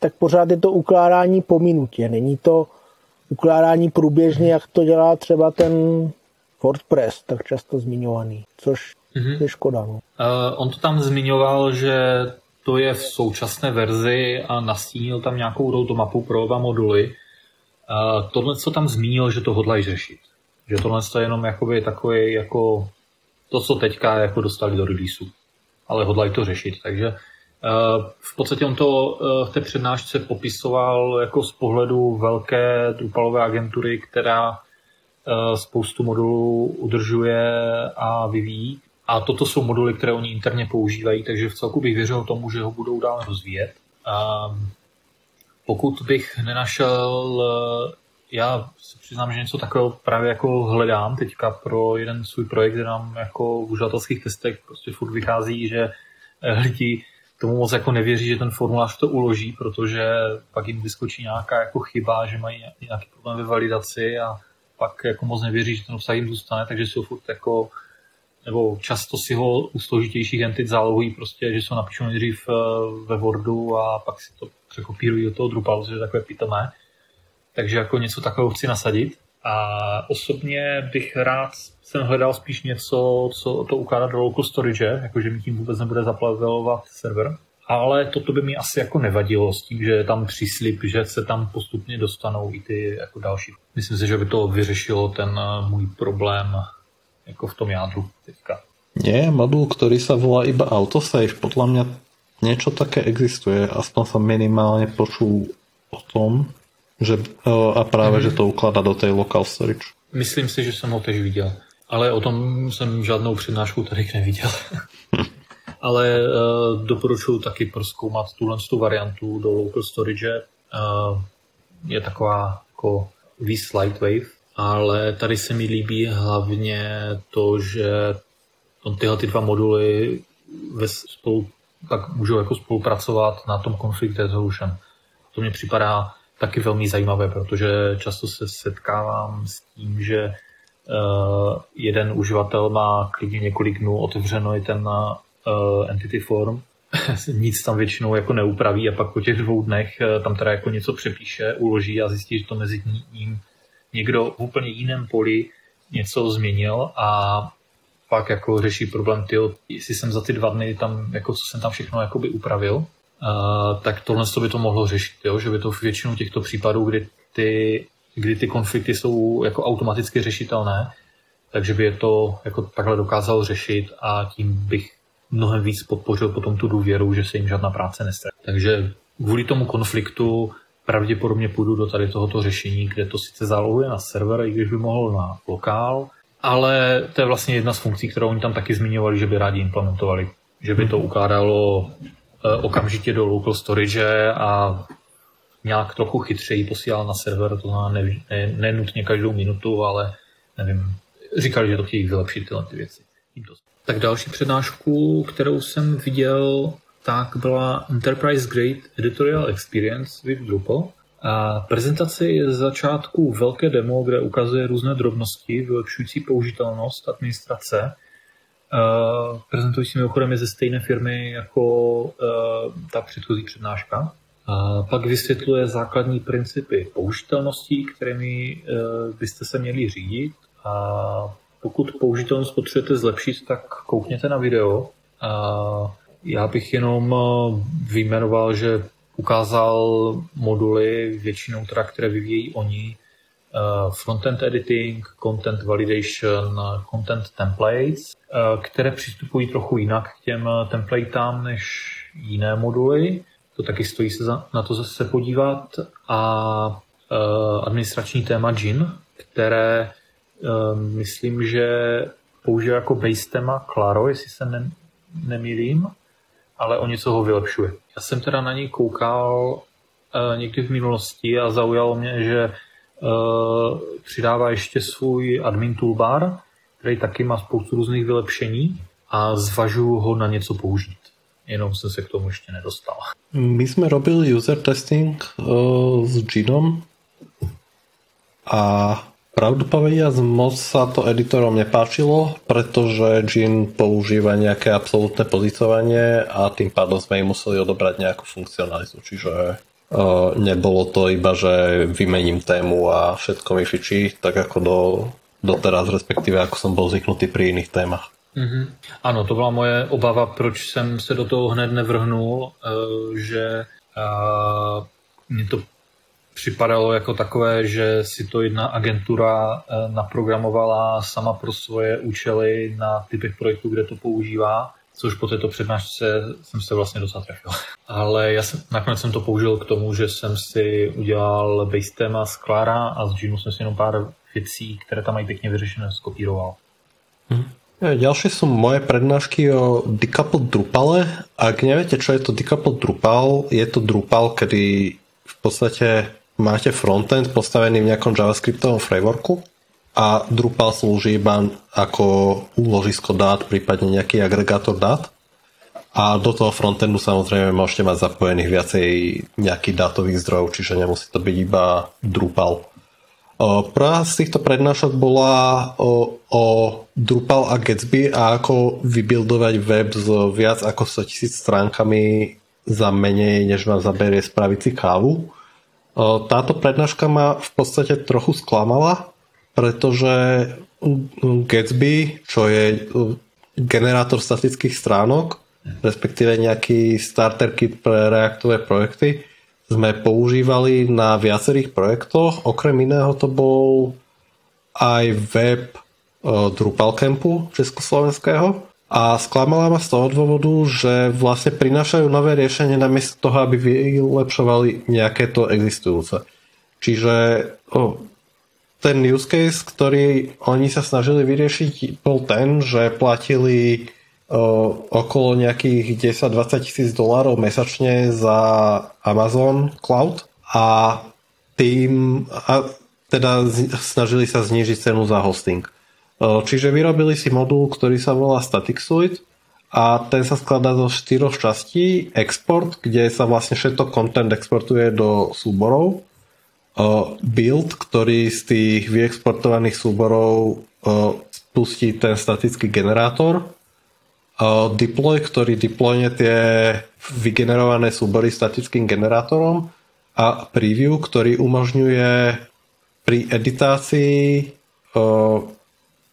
tak pořád je to ukládání po minutě. Není to ukládání průběžně, jak to dělá třeba ten WordPress, tak často zmiňovaný, což mm-hmm. je škoda. No. Uh, on to tam zmiňoval, že to je v současné verzi a nastínil tam nějakou roadmapu pro oba moduly. Uh, tohle, co tam zmínil, že to hodlají řešit. Že tohle je jenom jakoby takový jako to, co teďka jako dostali do releaseu. Ale hodlají to řešit. Takže uh, v podstatě on to uh, v té přednášce popisoval jako z pohledu velké Drupalové agentury, která spoustu modulů udržuje a vyvíjí. A toto jsou moduly, které oni interně používají, takže v celku bych věřil tomu, že ho budou dál rozvíjet. Um, pokud bych nenašel já se přiznám, že něco takového právě jako hledám teďka pro jeden svůj projekt, kde nám jako v uživatelských testech prostě furt vychází, že eh, lidi tomu moc jako nevěří, že ten formulář to uloží, protože pak jim vyskočí nějaká jako chyba, že mají nějaký problém ve validaci a pak jako moc nevěří, že ten obsah jim zůstane, takže si ho furt jako nebo často si ho u složitějších entit zálohují prostě, že se napíšou nejdřív eh, ve Wordu a pak si to překopírují do toho Drupal, což je takové pitomé takže jako něco takového chci nasadit. A osobně bych rád jsem hledal spíš něco, co to ukládá do local storage, jakože mi tím vůbec nebude zaplavelovat server. Ale toto by mi asi jako nevadilo s tím, že je tam příslip, že se tam postupně dostanou i ty jako další. Myslím si, že by to vyřešilo ten eh, můj problém jako v tom jádru teďka. Je modul, který se volá iba autosave. Podle mě něco také existuje, aspoň jsem minimálně počul o tom. Že, a právě, mm-hmm. že to ukládá do té local storage. Myslím si, že jsem ho tež viděl. Ale o tom jsem žádnou přednášku tady neviděl. Ale uh, doporučuji taky proskoumat tuhle tu variantu do local storage. Uh, je taková jako víc lightwave, ale tady se mi líbí hlavně to, že tyhle ty dva moduly ve spolu, tak můžou jako spolupracovat na tom conflict resolution. To mě připadá taky velmi zajímavé, protože často se setkávám s tím, že uh, jeden uživatel má klidně několik dnů otevřeno i ten uh, entity form, nic tam většinou jako neupraví a pak po těch dvou dnech uh, tam teda jako něco přepíše, uloží a zjistí, že to mezi ním někdo v úplně jiném poli něco změnil a pak jako řeší problém, ty, jestli jsem za ty dva dny tam, jako co jsem tam všechno jakoby upravil, tak tohle by to mohlo řešit, jo? že by to většinu těchto případů, kdy ty, kdy ty konflikty jsou jako automaticky řešitelné, takže by je to jako takhle dokázal řešit a tím bych mnohem víc podpořil potom tu důvěru, že se jim žádná práce nestane. Takže kvůli tomu konfliktu pravděpodobně půjdu do tady tohoto řešení, kde to sice zálohuje na server, i když by mohl na lokál, ale to je vlastně jedna z funkcí, kterou oni tam taky zmiňovali, že by rádi implementovali. Že by to ukládalo Eh, okamžitě do local storage a nějak trochu chytřeji posílal na server, to znamená ne, ne, ne nutně každou minutu, ale nevím, říkali, že to chtějí vylepšit tyhle ty věci. Tak další přednášku, kterou jsem viděl, tak byla Enterprise Grade Editorial Experience with Drupal. A prezentace je z začátku velké demo, kde ukazuje různé drobnosti vylepšující použitelnost administrace. Uh, prezentující mimochodem je ze stejné firmy jako uh, ta předchozí přednáška. A pak vysvětluje základní principy použitelnosti, kterými uh, byste se měli řídit. A pokud použitelnost potřebujete zlepšit, tak koukněte na video. A já bych jenom vyjmenoval, že ukázal moduly, většinou teda, které vyvíjí oni, uh, frontend editing, content validation, content templates, uh, které přistupují trochu jinak k těm templatám než jiné moduly. To taky stojí se za, na to zase podívat. A administrační téma JIN, které myslím, že používá jako base téma Claro, jestli se ne, nemýlím ale o něco ho vylepšuje. Já jsem teda na něj koukal uh, někdy v minulosti a zaujalo mě, že uh, přidává ještě svůj admin toolbar, který taky má spoustu různých vylepšení a zvažuji ho na něco použít. Jenom jsem se k tomu ještě nedostal. My jsme robili user testing uh, s Ginom a Pravdu povediac, moc sa to editorom nepáčilo, pretože Jin používa nejaké absolútne pozicovanie a tým pádom sme im museli odobrať nejakú funkcionalitu. Čiže uh, nebolo to iba, že vymením tému a všetko mi fičí, tak ako do, doteraz, respektíve ako som bol zvyknutý pri iných témach. Mm-hmm. Ano, to byla moje obava, proč jsem se do toho hned nevrhnul, uh, že uh, mě to připadalo jako takové, že si to jedna agentura eh, naprogramovala sama pro svoje účely na typech projektů, kde to používá, což po této přednášce jsem se vlastně docela trefil. Ale já jsem, nakonec jsem to použil k tomu, že jsem si udělal base téma z Clara a z Ginu jsem si jenom pár věcí, které tam mají pěkně vyřešené, skopíroval. Hmm. Ďalšie sú moje prednášky o decoupled Drupale. Ak neviete, čo je to decoupled Drupal, je to Drupal, kedy v podstate máte frontend postavený v nejakom JavaScriptovom frameworku a Drupal slúži iba ako úložisko dát, prípadne nejaký agregátor dát. A do toho frontendu samozrejme môžete mať zapojených viacej nejakých dátových zdrojov, čiže nemusí to byť iba Drupal. Prvá z týchto prednášok bola o, o Drupal a Gatsby a ako vybuildovať web s viac ako 100 tisíc stránkami za menej, než vám zaberie spraviť si kávu. Táto prednáška ma v podstate trochu sklamala, pretože Gatsby, čo je generátor statických stránok, respektíve nejaký starter kit pre reaktové projekty, sme používali na viacerých projektoch. Okrem iného to bol aj web Drupal Campu československého a sklamala ma z toho dôvodu, že vlastne prinášajú nové riešenie namiesto toho, aby vylepšovali nejaké to existujúce. Čiže oh, ten use case, ktorý oni sa snažili vyriešiť, bol ten, že platili oh, okolo nejakých 10-20 tisíc dolárov mesačne za Amazon Cloud a tým a teda snažili sa znížiť cenu za hosting. Čiže vyrobili si modul, ktorý sa volá Static Suite a ten sa skladá zo štyroch častí. Export, kde sa vlastne všetko content exportuje do súborov. Build, ktorý z tých vyexportovaných súborov spustí ten statický generátor. Deploy, ktorý deployne tie vygenerované súbory statickým generátorom a preview, ktorý umožňuje pri editácii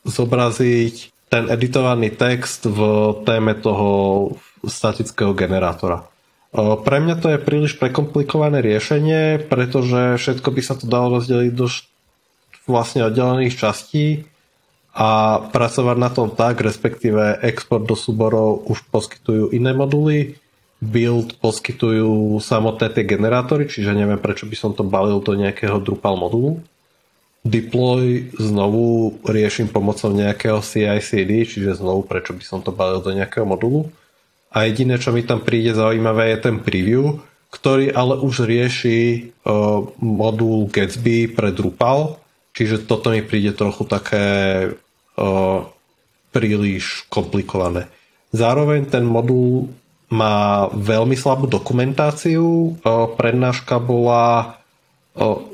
zobraziť ten editovaný text v téme toho statického generátora. Pre mňa to je príliš prekomplikované riešenie, pretože všetko by sa to dalo rozdeliť do vlastne oddelených častí a pracovať na tom tak, respektíve export do súborov už poskytujú iné moduly, build poskytujú samotné tie generátory, čiže neviem prečo by som to balil do nejakého Drupal modulu deploy znovu riešim pomocou nejakého CI/CD, čiže znovu prečo by som to balil do nejakého modulu. A jediné, čo mi tam príde zaujímavé, je ten preview, ktorý ale už rieši uh, modul Gatsby pre Drupal, čiže toto mi príde trochu také uh, príliš komplikované. Zároveň ten modul má veľmi slabú dokumentáciu. Prednáška bola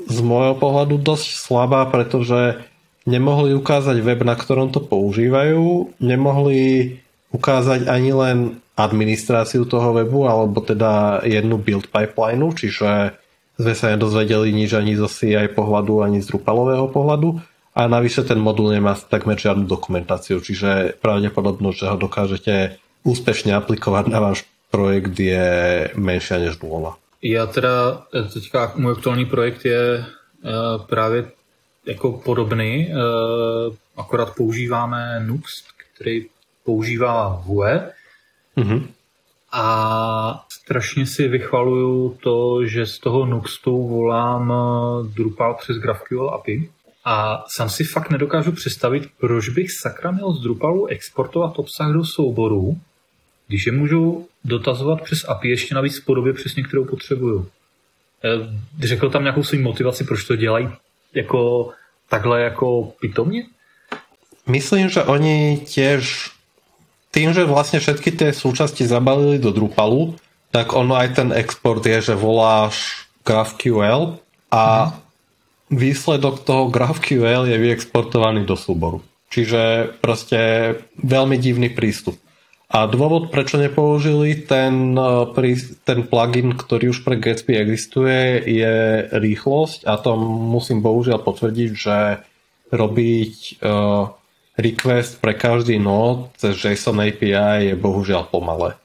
z môjho pohľadu dosť slabá, pretože nemohli ukázať web, na ktorom to používajú, nemohli ukázať ani len administráciu toho webu, alebo teda jednu build pipeline, čiže sme sa nedozvedeli nič ani zo CI pohľadu, ani z Drupalového pohľadu. A navyše ten modul nemá takmer žiadnu dokumentáciu, čiže pravdepodobnosť, že ho dokážete úspešně aplikovat na váš projekt je menší než nula. Já teda, teďka můj aktuální projekt je uh, právě jako podobný, uh, akorát používáme Nuxt, který používá Vue. Mm-hmm. A strašně si vychvaluju to, že z toho Nuxtu volám eh, Drupal přes GraphQL API. A sám si fakt nedokážu představit, proč bych sakra měl z Drupalu exportovat obsah do souboru, když je můžu dotazovat přes API ještě navíc v podobě přesně, kterou potřebuju. Eh, řekl tam nějakou svou motivaci, proč to dělají jako takhle jako pitomně? Myslím, že oni těž tým, že vlastně všetky ty součásti zabalili do Drupalu, tak ono aj ten export je, že voláš GraphQL a mm. výsledok toho GraphQL je vyexportovaný do súboru. Čiže prostě velmi divný prístup. A dôvod, prečo nepoužili ten, eh, ten plugin, ktorý už pre Gatsby existuje, je rýchlosť a to musím bohužiaľ potvrdiť, že robiť uh, request pre každý node cez JSON API je bohužiaľ pomalé.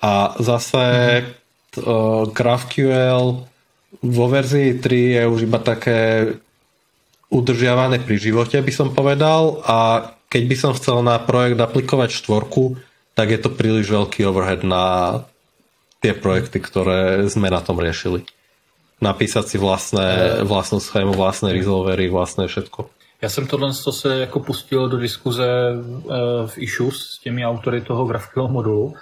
A zase mm-hmm. uh, GraphQL vo verzii 3 je už iba také udržiavané pri živote, by som povedal, a keď by som chcel na projekt aplikovať štvorku, tak je to príliš veľký overhead na tie projekty, ktoré sme na tom riešili. Napísať si vlastné, vlastnú schému, vlastné resolvery, vlastné všetko. Já jsem tohle se jako pustil do diskuze uh, v Issues s těmi autory toho grafického modulu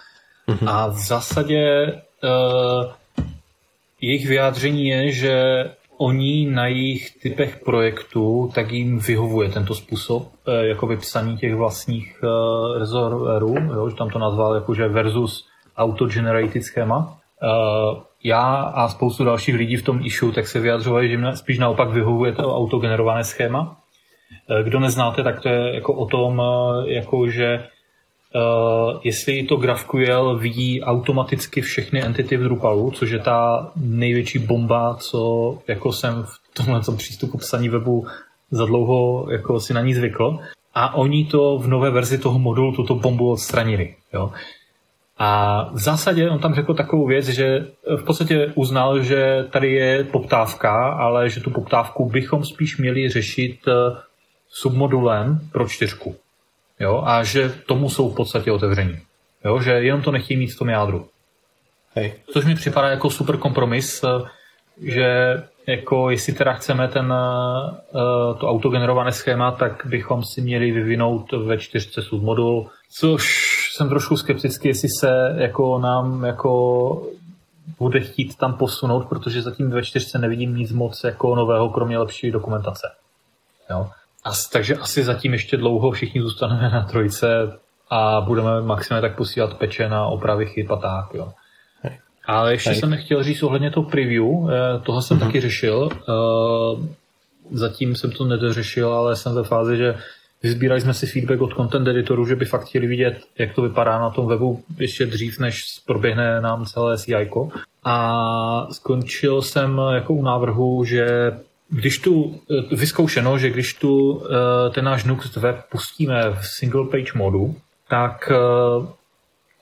mm-hmm. a v zásadě uh, jejich vyjádření je, že oni na jejich typech projektů, tak jim vyhovuje tento způsob eh, jako vypsaní těch vlastních uh, rezerverů, jo, že tam to nazval jakože versus auto-generated schéma. Uh, já a spoustu dalších lidí v tom issue tak se vyjadřovali, že spíš naopak vyhovuje to autogenerované schéma. Kdo neznáte, tak to je jako o tom, jako že Uh, jestli to GraphQL vidí automaticky všechny entity v Drupalu, což je ta největší bomba, co jako jsem v tomhle přístupu psaní webu za dlouho jako si na ní zvykl. A oni to v nové verzi toho modulu tuto bombu odstranili. Jo. A v zásadě on tam řekl takovou věc, že v podstatě uznal, že tady je poptávka, ale že tu poptávku bychom spíš měli řešit eh, submodulem pro čtyřku jo, a že tomu jsou v podstatě otevření. Jo, že jenom to nechtějí mít v tom jádru. Hej. Což mi připadá jako super kompromis, eh, že jako jestli teda chceme ten, eh, to autogenerované schéma, tak bychom si měli vyvinout ve čtyřce submodul, což jsem trošku skeptický, jestli se jako nám jako bude chtít tam posunout, protože zatím ve čtyřce nevidím nic moc jako nového, kromě lepší dokumentace. Jo. As, takže asi zatím ještě dlouho všichni zůstaneme na trojce a budeme maximálně tak posílat peče na opravy chyb a tak, jo. Ale ještě Hej. jsem nechtěl říct ohledně toho preview, eh, toho jsem mm-hmm. taky řešil. Eh, zatím jsem to nedořešil, ale jsem ve fázi, že vyzbírali jsme si feedback od content editorů, že by fakt chtěli vidět, jak to vypadá na tom webu ještě dřív, než proběhne nám celé CI. A skončil jsem jako u návrhu, že když tu eh, vyzkoušeno, že když tu eh, ten náš Nuxt web pustíme v single page modu, tak eh,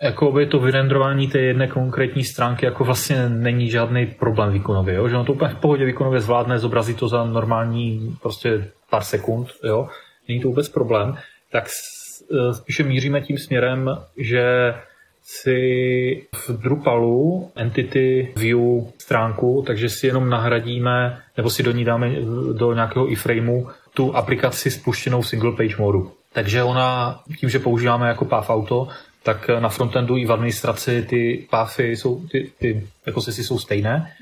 jako by to vyrendrování té jedné konkrétní stránky jako vlastně není žádný problém výkonově, jo? že on to úplně v pohodě výkonově zvládne, zobrazí to za normální prostě pár sekund, jo? není to vůbec problém, tak spíše míříme tím směrem, že si v Drupalu entity view stránku, takže si jenom nahradíme, nebo si do ní dáme do nějakého iframeu tu aplikaci spuštěnou v single page modu. Takže ona, tím, že používáme jako path auto, tak na frontendu i v administraci ty pathy jsou, ty, ty jako si jsou stejné,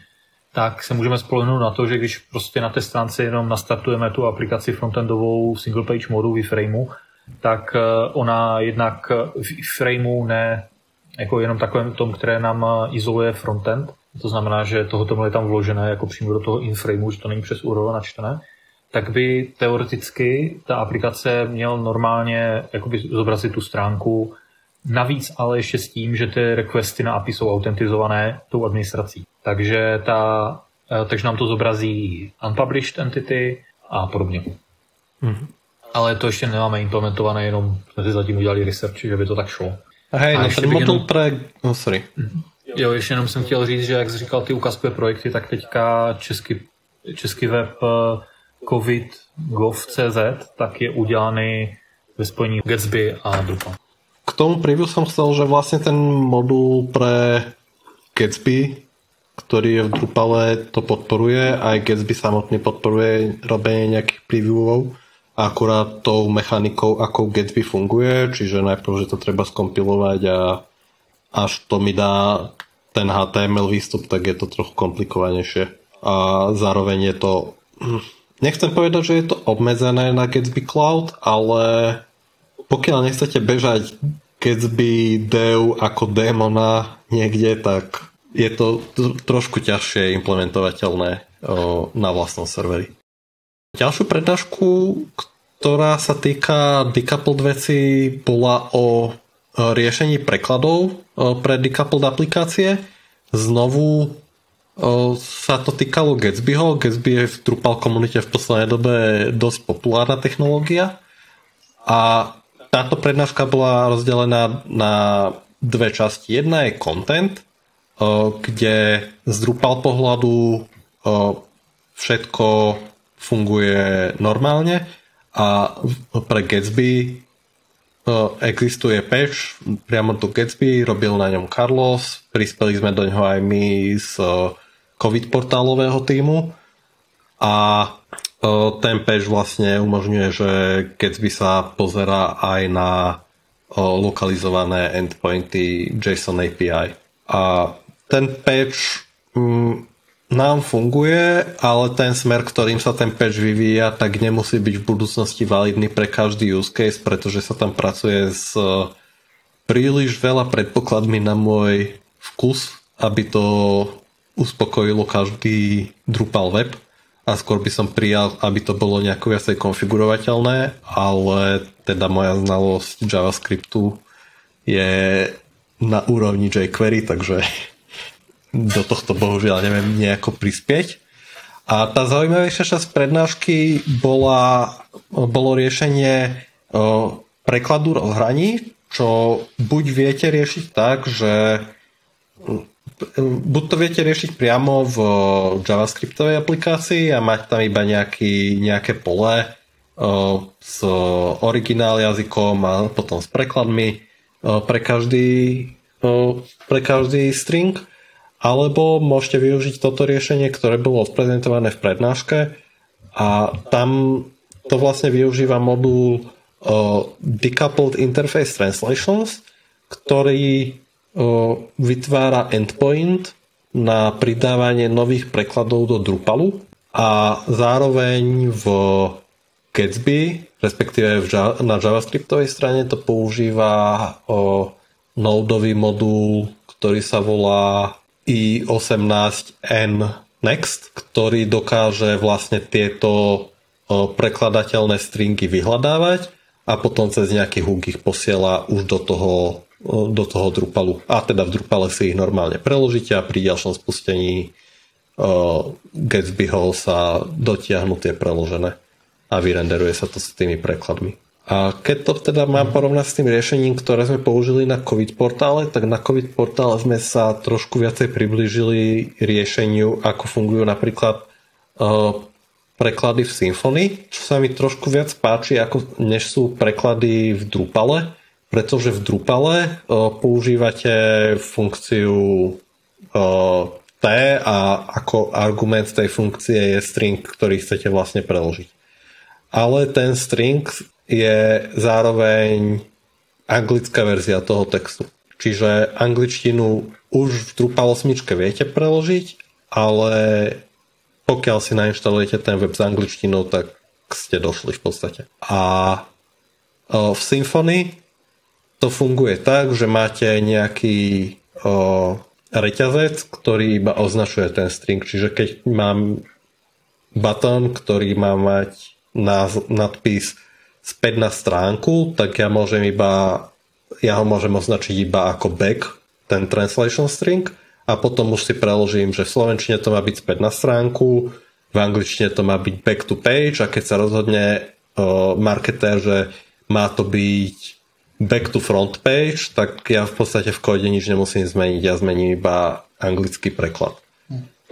tak se můžeme spolehnout na to, že když prostě na té stránce jenom nastartujeme tu aplikaci frontendovou single page modu v iframeu, tak ona jednak v frameu ne jako jenom takovém tom, které nám izoluje frontend, to znamená, že tohoto je tam vložené jako přímo do toho inframeu, že to není přes URL načtené, tak by teoreticky ta aplikace měl normálně jakoby zobrazit tu stránku, navíc ale ještě s tím, že ty requesty na API jsou autentizované tou administrací. Takže, ta, eh, takže nám to zobrazí unpublished entity a podobně. Mm-hmm. Ale to ještě nemáme implementované, jenom jsme si zatím udělali research, že by to tak šlo. Hej, no ten modul jenom... pre... Oh, sorry. Jo, ještě jenom jsem chtěl říct, že jak jsi říkal ty ukazkové projekty, tak teďka český, český web eh, covid.gov.cz tak je udělaný ve spojení Gatsby a Drupal. K tomu preview som chcel, že vlastne ten modul pre Gatsby, ktorý je v Drupale, to podporuje. Aj Gatsby samotný podporuje robenie nejakých previewov akurát tou mechanikou, ako Gatsby funguje, čiže najprv, že to treba skompilovať a až to mi dá ten HTML výstup, tak je to trochu komplikovanejšie. A zároveň je to... Nechcem povedať, že je to obmedzené na Gatsby Cloud, ale pokiaľ nechcete bežať Gatsby dev ako démona niekde, tak je to trošku ťažšie implementovateľné na vlastnom serveri. Ďalšiu prednášku, ktorá sa týka decoupled veci, bola o riešení prekladov pre decoupled aplikácie. Znovu sa to týkalo Gatsbyho. Gatsby je v Drupal komunite v poslednej dobe dosť populárna technológia a táto prednáška bola rozdelená na dve časti. Jedna je content, kde z Drupal pohľadu všetko funguje normálne a pre Gatsby existuje patch priamo do Gatsby, robil na ňom Carlos, prispeli sme do ňoho aj my z COVID portálového týmu a ten patch vlastne umožňuje, že Gatsby sa pozera aj na lokalizované endpointy JSON API. A ten patch mm, nám funguje, ale ten smer, ktorým sa ten patch vyvíja, tak nemusí byť v budúcnosti validný pre každý use case, pretože sa tam pracuje s e, príliš veľa predpokladmi na môj vkus, aby to uspokojilo každý Drupal web. A skôr by som prijal, aby to bolo nejako viacej konfigurovateľné, ale teda moja znalosť JavaScriptu je na úrovni jQuery, takže do tohto bohužiaľ neviem nejako prispieť. A tá zaujímavejšia časť prednášky bola, bolo riešenie o, prekladu rozhraní, čo buď viete riešiť tak, že buď to viete riešiť priamo v JavaScriptovej aplikácii a mať tam iba nejaký, nejaké pole o, s originál jazykom a potom s prekladmi pre každý, pre každý string alebo môžete využiť toto riešenie, ktoré bolo odprezentované v prednáške a tam to vlastne využíva modul uh, Decoupled Interface Translations, ktorý uh, vytvára endpoint na pridávanie nových prekladov do Drupalu a zároveň v Gatsby, respektíve v, na JavaScriptovej strane to používa uh, nodový modul, ktorý sa volá i18N Next, ktorý dokáže vlastne tieto prekladateľné stringy vyhľadávať a potom cez nejaký hook ich posiela už do toho, do toho Drupalu. A teda v Drupale si ich normálne preložíte a pri ďalšom spustení Gatsbyho sa dotiahnu tie preložené a vyrenderuje sa to s tými prekladmi. A keď to teda mám porovnať s tým riešením, ktoré sme použili na COVID portále, tak na COVID portále sme sa trošku viacej priblížili riešeniu, ako fungujú napríklad uh, preklady v Symfony, čo sa mi trošku viac páči, ako, než sú preklady v Drupale, pretože v Drupale uh, používate funkciu uh, T a ako argument tej funkcie je string, ktorý chcete vlastne preložiť. Ale ten string je zároveň anglická verzia toho textu. Čiže angličtinu už v Drupal 8 viete preložiť, ale pokiaľ si nainštalujete ten web s angličtinou, tak ste došli v podstate. A v Symfony to funguje tak, že máte nejaký reťazec, ktorý iba označuje ten string. Čiže keď mám button, ktorý má mať nadpis späť na stránku, tak ja môžem iba ja ho môžem označiť iba ako back, ten translation string a potom už si preložím, že v slovenčine to má byť späť na stránku, v angličtine to má byť back to page a keď sa rozhodne marketér, že má to byť back to front page, tak ja v podstate v kóde nič nemusím zmeniť, ja zmením iba anglický preklad.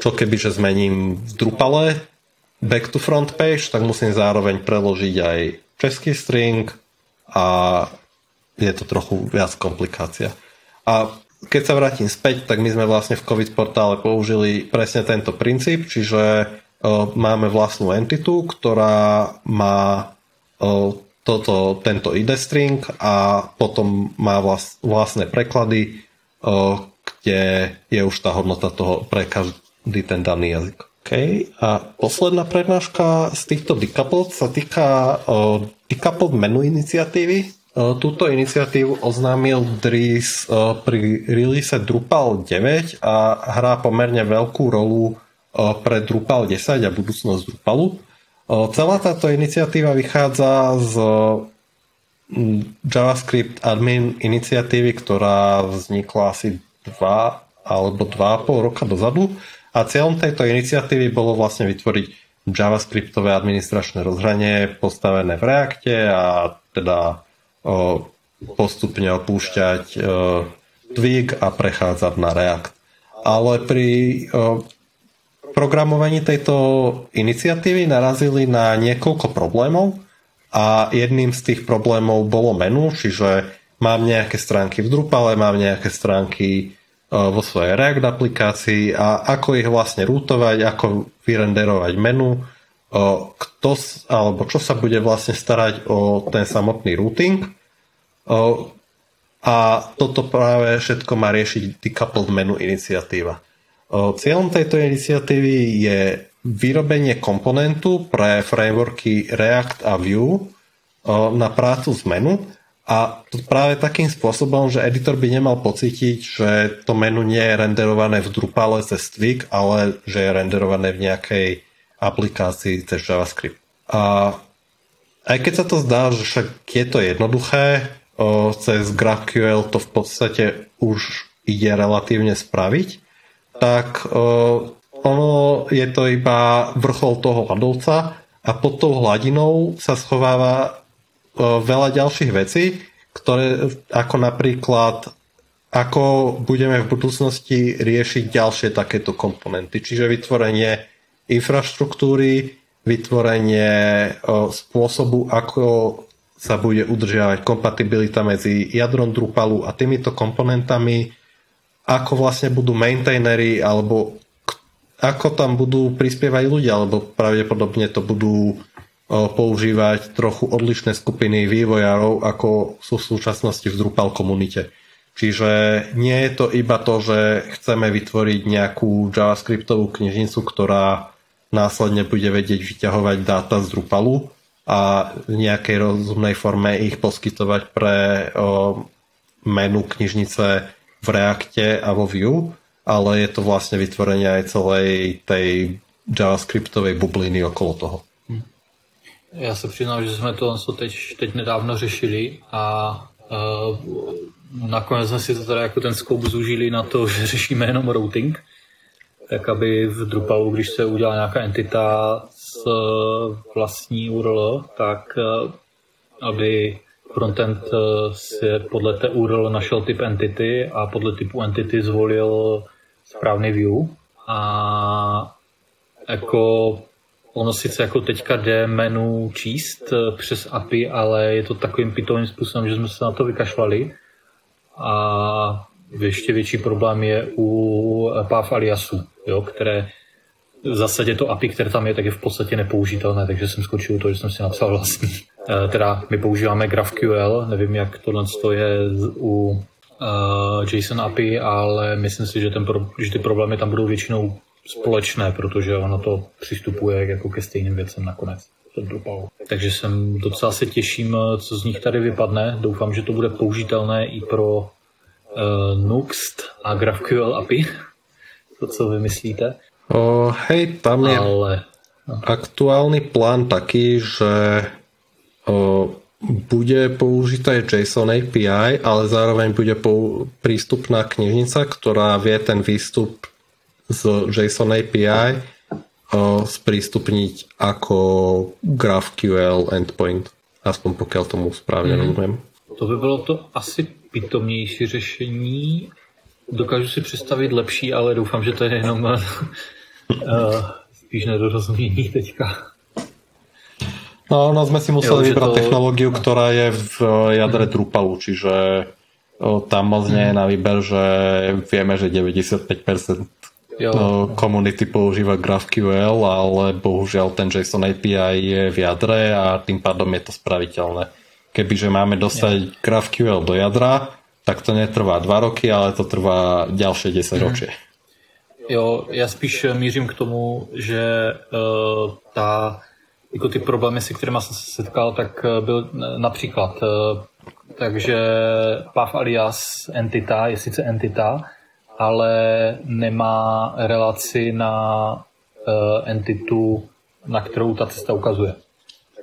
Čo keby, že zmením v Drupale back to front page, tak musím zároveň preložiť aj český string a je to trochu viac komplikácia. A keď sa vrátim späť, tak my sme vlastne v COVID portále použili presne tento princíp, čiže máme vlastnú entitu, ktorá má toto, tento ID string a potom má vlast, vlastné preklady, kde je už tá hodnota toho pre každý ten daný jazyk. Okay. A posledná prednáška z týchto decoupled sa týka decoupled menu iniciatívy, Túto iniciatívu oznámil Dries pri release Drupal 9 a hrá pomerne veľkú rolu pre Drupal 10 a budúcnosť Drupalu. Celá táto iniciatíva vychádza z JavaScript admin iniciatívy, ktorá vznikla asi 2 alebo 2,5 roka dozadu a cieľom tejto iniciatívy bolo vlastne vytvoriť JavaScriptové administračné rozhranie postavené v Reakte a teda postupne opúšťať Twig a prechádzať na React. Ale pri programovaní tejto iniciatívy narazili na niekoľko problémov a jedným z tých problémov bolo menu, čiže mám nejaké stránky v Drupale, mám nejaké stránky vo svojej React aplikácii a ako ich vlastne rútovať, ako vyrenderovať menu, kto, alebo čo sa bude vlastne starať o ten samotný routing. A toto práve všetko má riešiť decoupled menu iniciatíva. Cieľom tejto iniciatívy je vyrobenie komponentu pre frameworky React a Vue na prácu z menu a to práve takým spôsobom, že editor by nemal pocítiť, že to menu nie je renderované v Drupale cez Twig, ale že je renderované v nejakej aplikácii cez JavaScript. A aj keď sa to zdá, že však je to jednoduché, o, cez GraphQL to v podstate už ide relatívne spraviť, tak o, ono je to iba vrchol toho ľadovca a pod tou hladinou sa schováva veľa ďalších vecí, ktoré ako napríklad ako budeme v budúcnosti riešiť ďalšie takéto komponenty, čiže vytvorenie infraštruktúry, vytvorenie spôsobu, ako sa bude udržiavať kompatibilita medzi jadrom Drupalu a týmito komponentami, ako vlastne budú maintainery, alebo ako tam budú prispievať ľudia, alebo pravdepodobne to budú používať trochu odlišné skupiny vývojárov, ako sú v súčasnosti v Drupal komunite. Čiže nie je to iba to, že chceme vytvoriť nejakú JavaScriptovú knižnicu, ktorá následne bude vedieť vyťahovať dáta z Drupalu a v nejakej rozumnej forme ich poskytovať pre o, menu knižnice v Reakte a vo Vue, ale je to vlastne vytvorenie aj celej tej JavaScriptovej bubliny okolo toho. Já se přiznám, že jsme to teď, teď nedávno řešili a uh, nakonec jsme si to teda jako ten scope zúžili na to, že řešíme jenom routing tak aby v Drupalu, když se udělá nějaká entita s eh, vlastní URL, tak eh, aby frontend si podle té URL našel typ entity a podle typu entity zvolil správný view. A jako ono sice jako teďka jde menu číst přes API, ale je to takovým pitovým způsobem, že jsme se na to vykašlali. A ještě větší problém je u PAV aliasu jo, které v zásadě to API, které tam je, tak je v podstatě nepoužitelné, takže jsem skočil to, že jsem si napsal vlastní. E, teda my používáme GraphQL, nevím, jak tohle je u JSON API, ale myslím si, že, ten pro, že ty problémy tam budou většinou společné, protože ono to přistupuje jako ke stejným věcem nakonec. Takže jsem docela se těším, co z nich tady vypadne. Doufám, že to bude použitelné i pro uh, Nuxt a GraphQL API. To, co vy myslíte? O, hej, tam je Ale... aktuálny plán taký, že o, bude použité JSON API, ale zároveň bude pou, prístupná knižnica, ktorá vie ten výstup z JSON API sprístupniť ako GraphQL endpoint. Aspoň pokiaľ tomu správne mm. rozumiem. To by bylo to asi pitomnější řešení. Dokážu si představit lepší, ale doufám, že to je jenom uh, spíš nedorozumění teďka. No, no sme si museli jo, vybrať to... technológiu, ktorá je v jadre Drupalu, čiže tam moc nie je na výber, že vieme, že 95% jo. komunity používa GraphQL, ale bohužiaľ ten JSON API je v jadre a tým pádom je to spraviteľné. Kebyže máme dostať jo. GraphQL do jadra, tak to netrvá dva roky, ale to trvá ďalšie 10 mhm. ročie. Jo, já spíš mířím k tomu, že uh, ta jako ty problémy, se kterými jsem se setkal, tak eh, byl například, eh, takže PAV alias entita je sice entita, ale nemá relaci na eh, entitu, na kterou ta cesta ukazuje.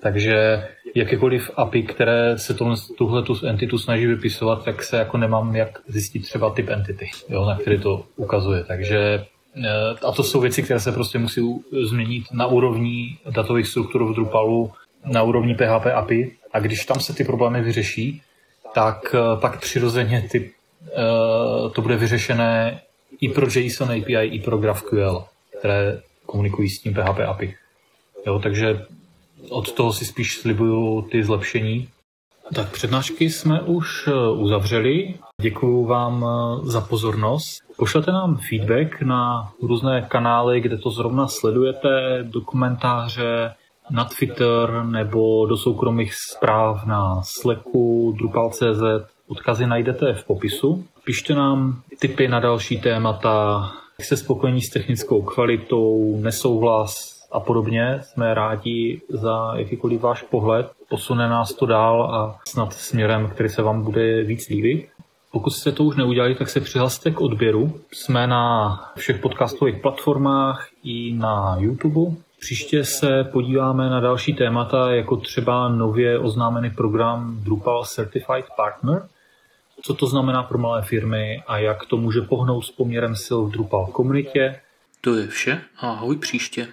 Takže jakékoliv API, které se tuhle tu entitu snaží vypisovat, tak se jako nemám jak zjistit třeba typ entity, jo, na který to ukazuje. Takže Eh, a to jsou věci, které se prostě musí změnit na úrovni datových struktur v Drupalu, na úrovni PHP API. A když tam se ty problémy vyřeší, tak eh, pak přirozeně ty, to bude vyřešené i pro JSON API, i pro GraphQL, které komunikují s tím PHP API. Jo, takže od toho si spíš slibuju ty zlepšení. Tak přednášky jsme už uzavřeli. Děkuji vám za pozornost. Pošlete nám feedback na různé kanály, kde to zrovna sledujete, do komentáře, na Twitter nebo do soukromých zpráv na Slacku, Drupal.cz. Odkazy najdete v popisu. Pište nám tipy na další témata, jste spokojení s technickou kvalitou, nesouhlas a podobně. Jsme rádi za jakýkoliv váš pohled. Posune nás to dál a snad směrem, který se vám bude víc líbit. Pokud jste to už neudělali, tak se přihlaste k odběru. Jsme na všech podcastových platformách i na YouTube. Příště se podíváme na další témata, jako třeba nově oznámený program Drupal Certified Partner, co to znamená pro malé firmy a jak to může pohnout s poměrem sil v Drupal komunitě. To je vše a ahoj příště.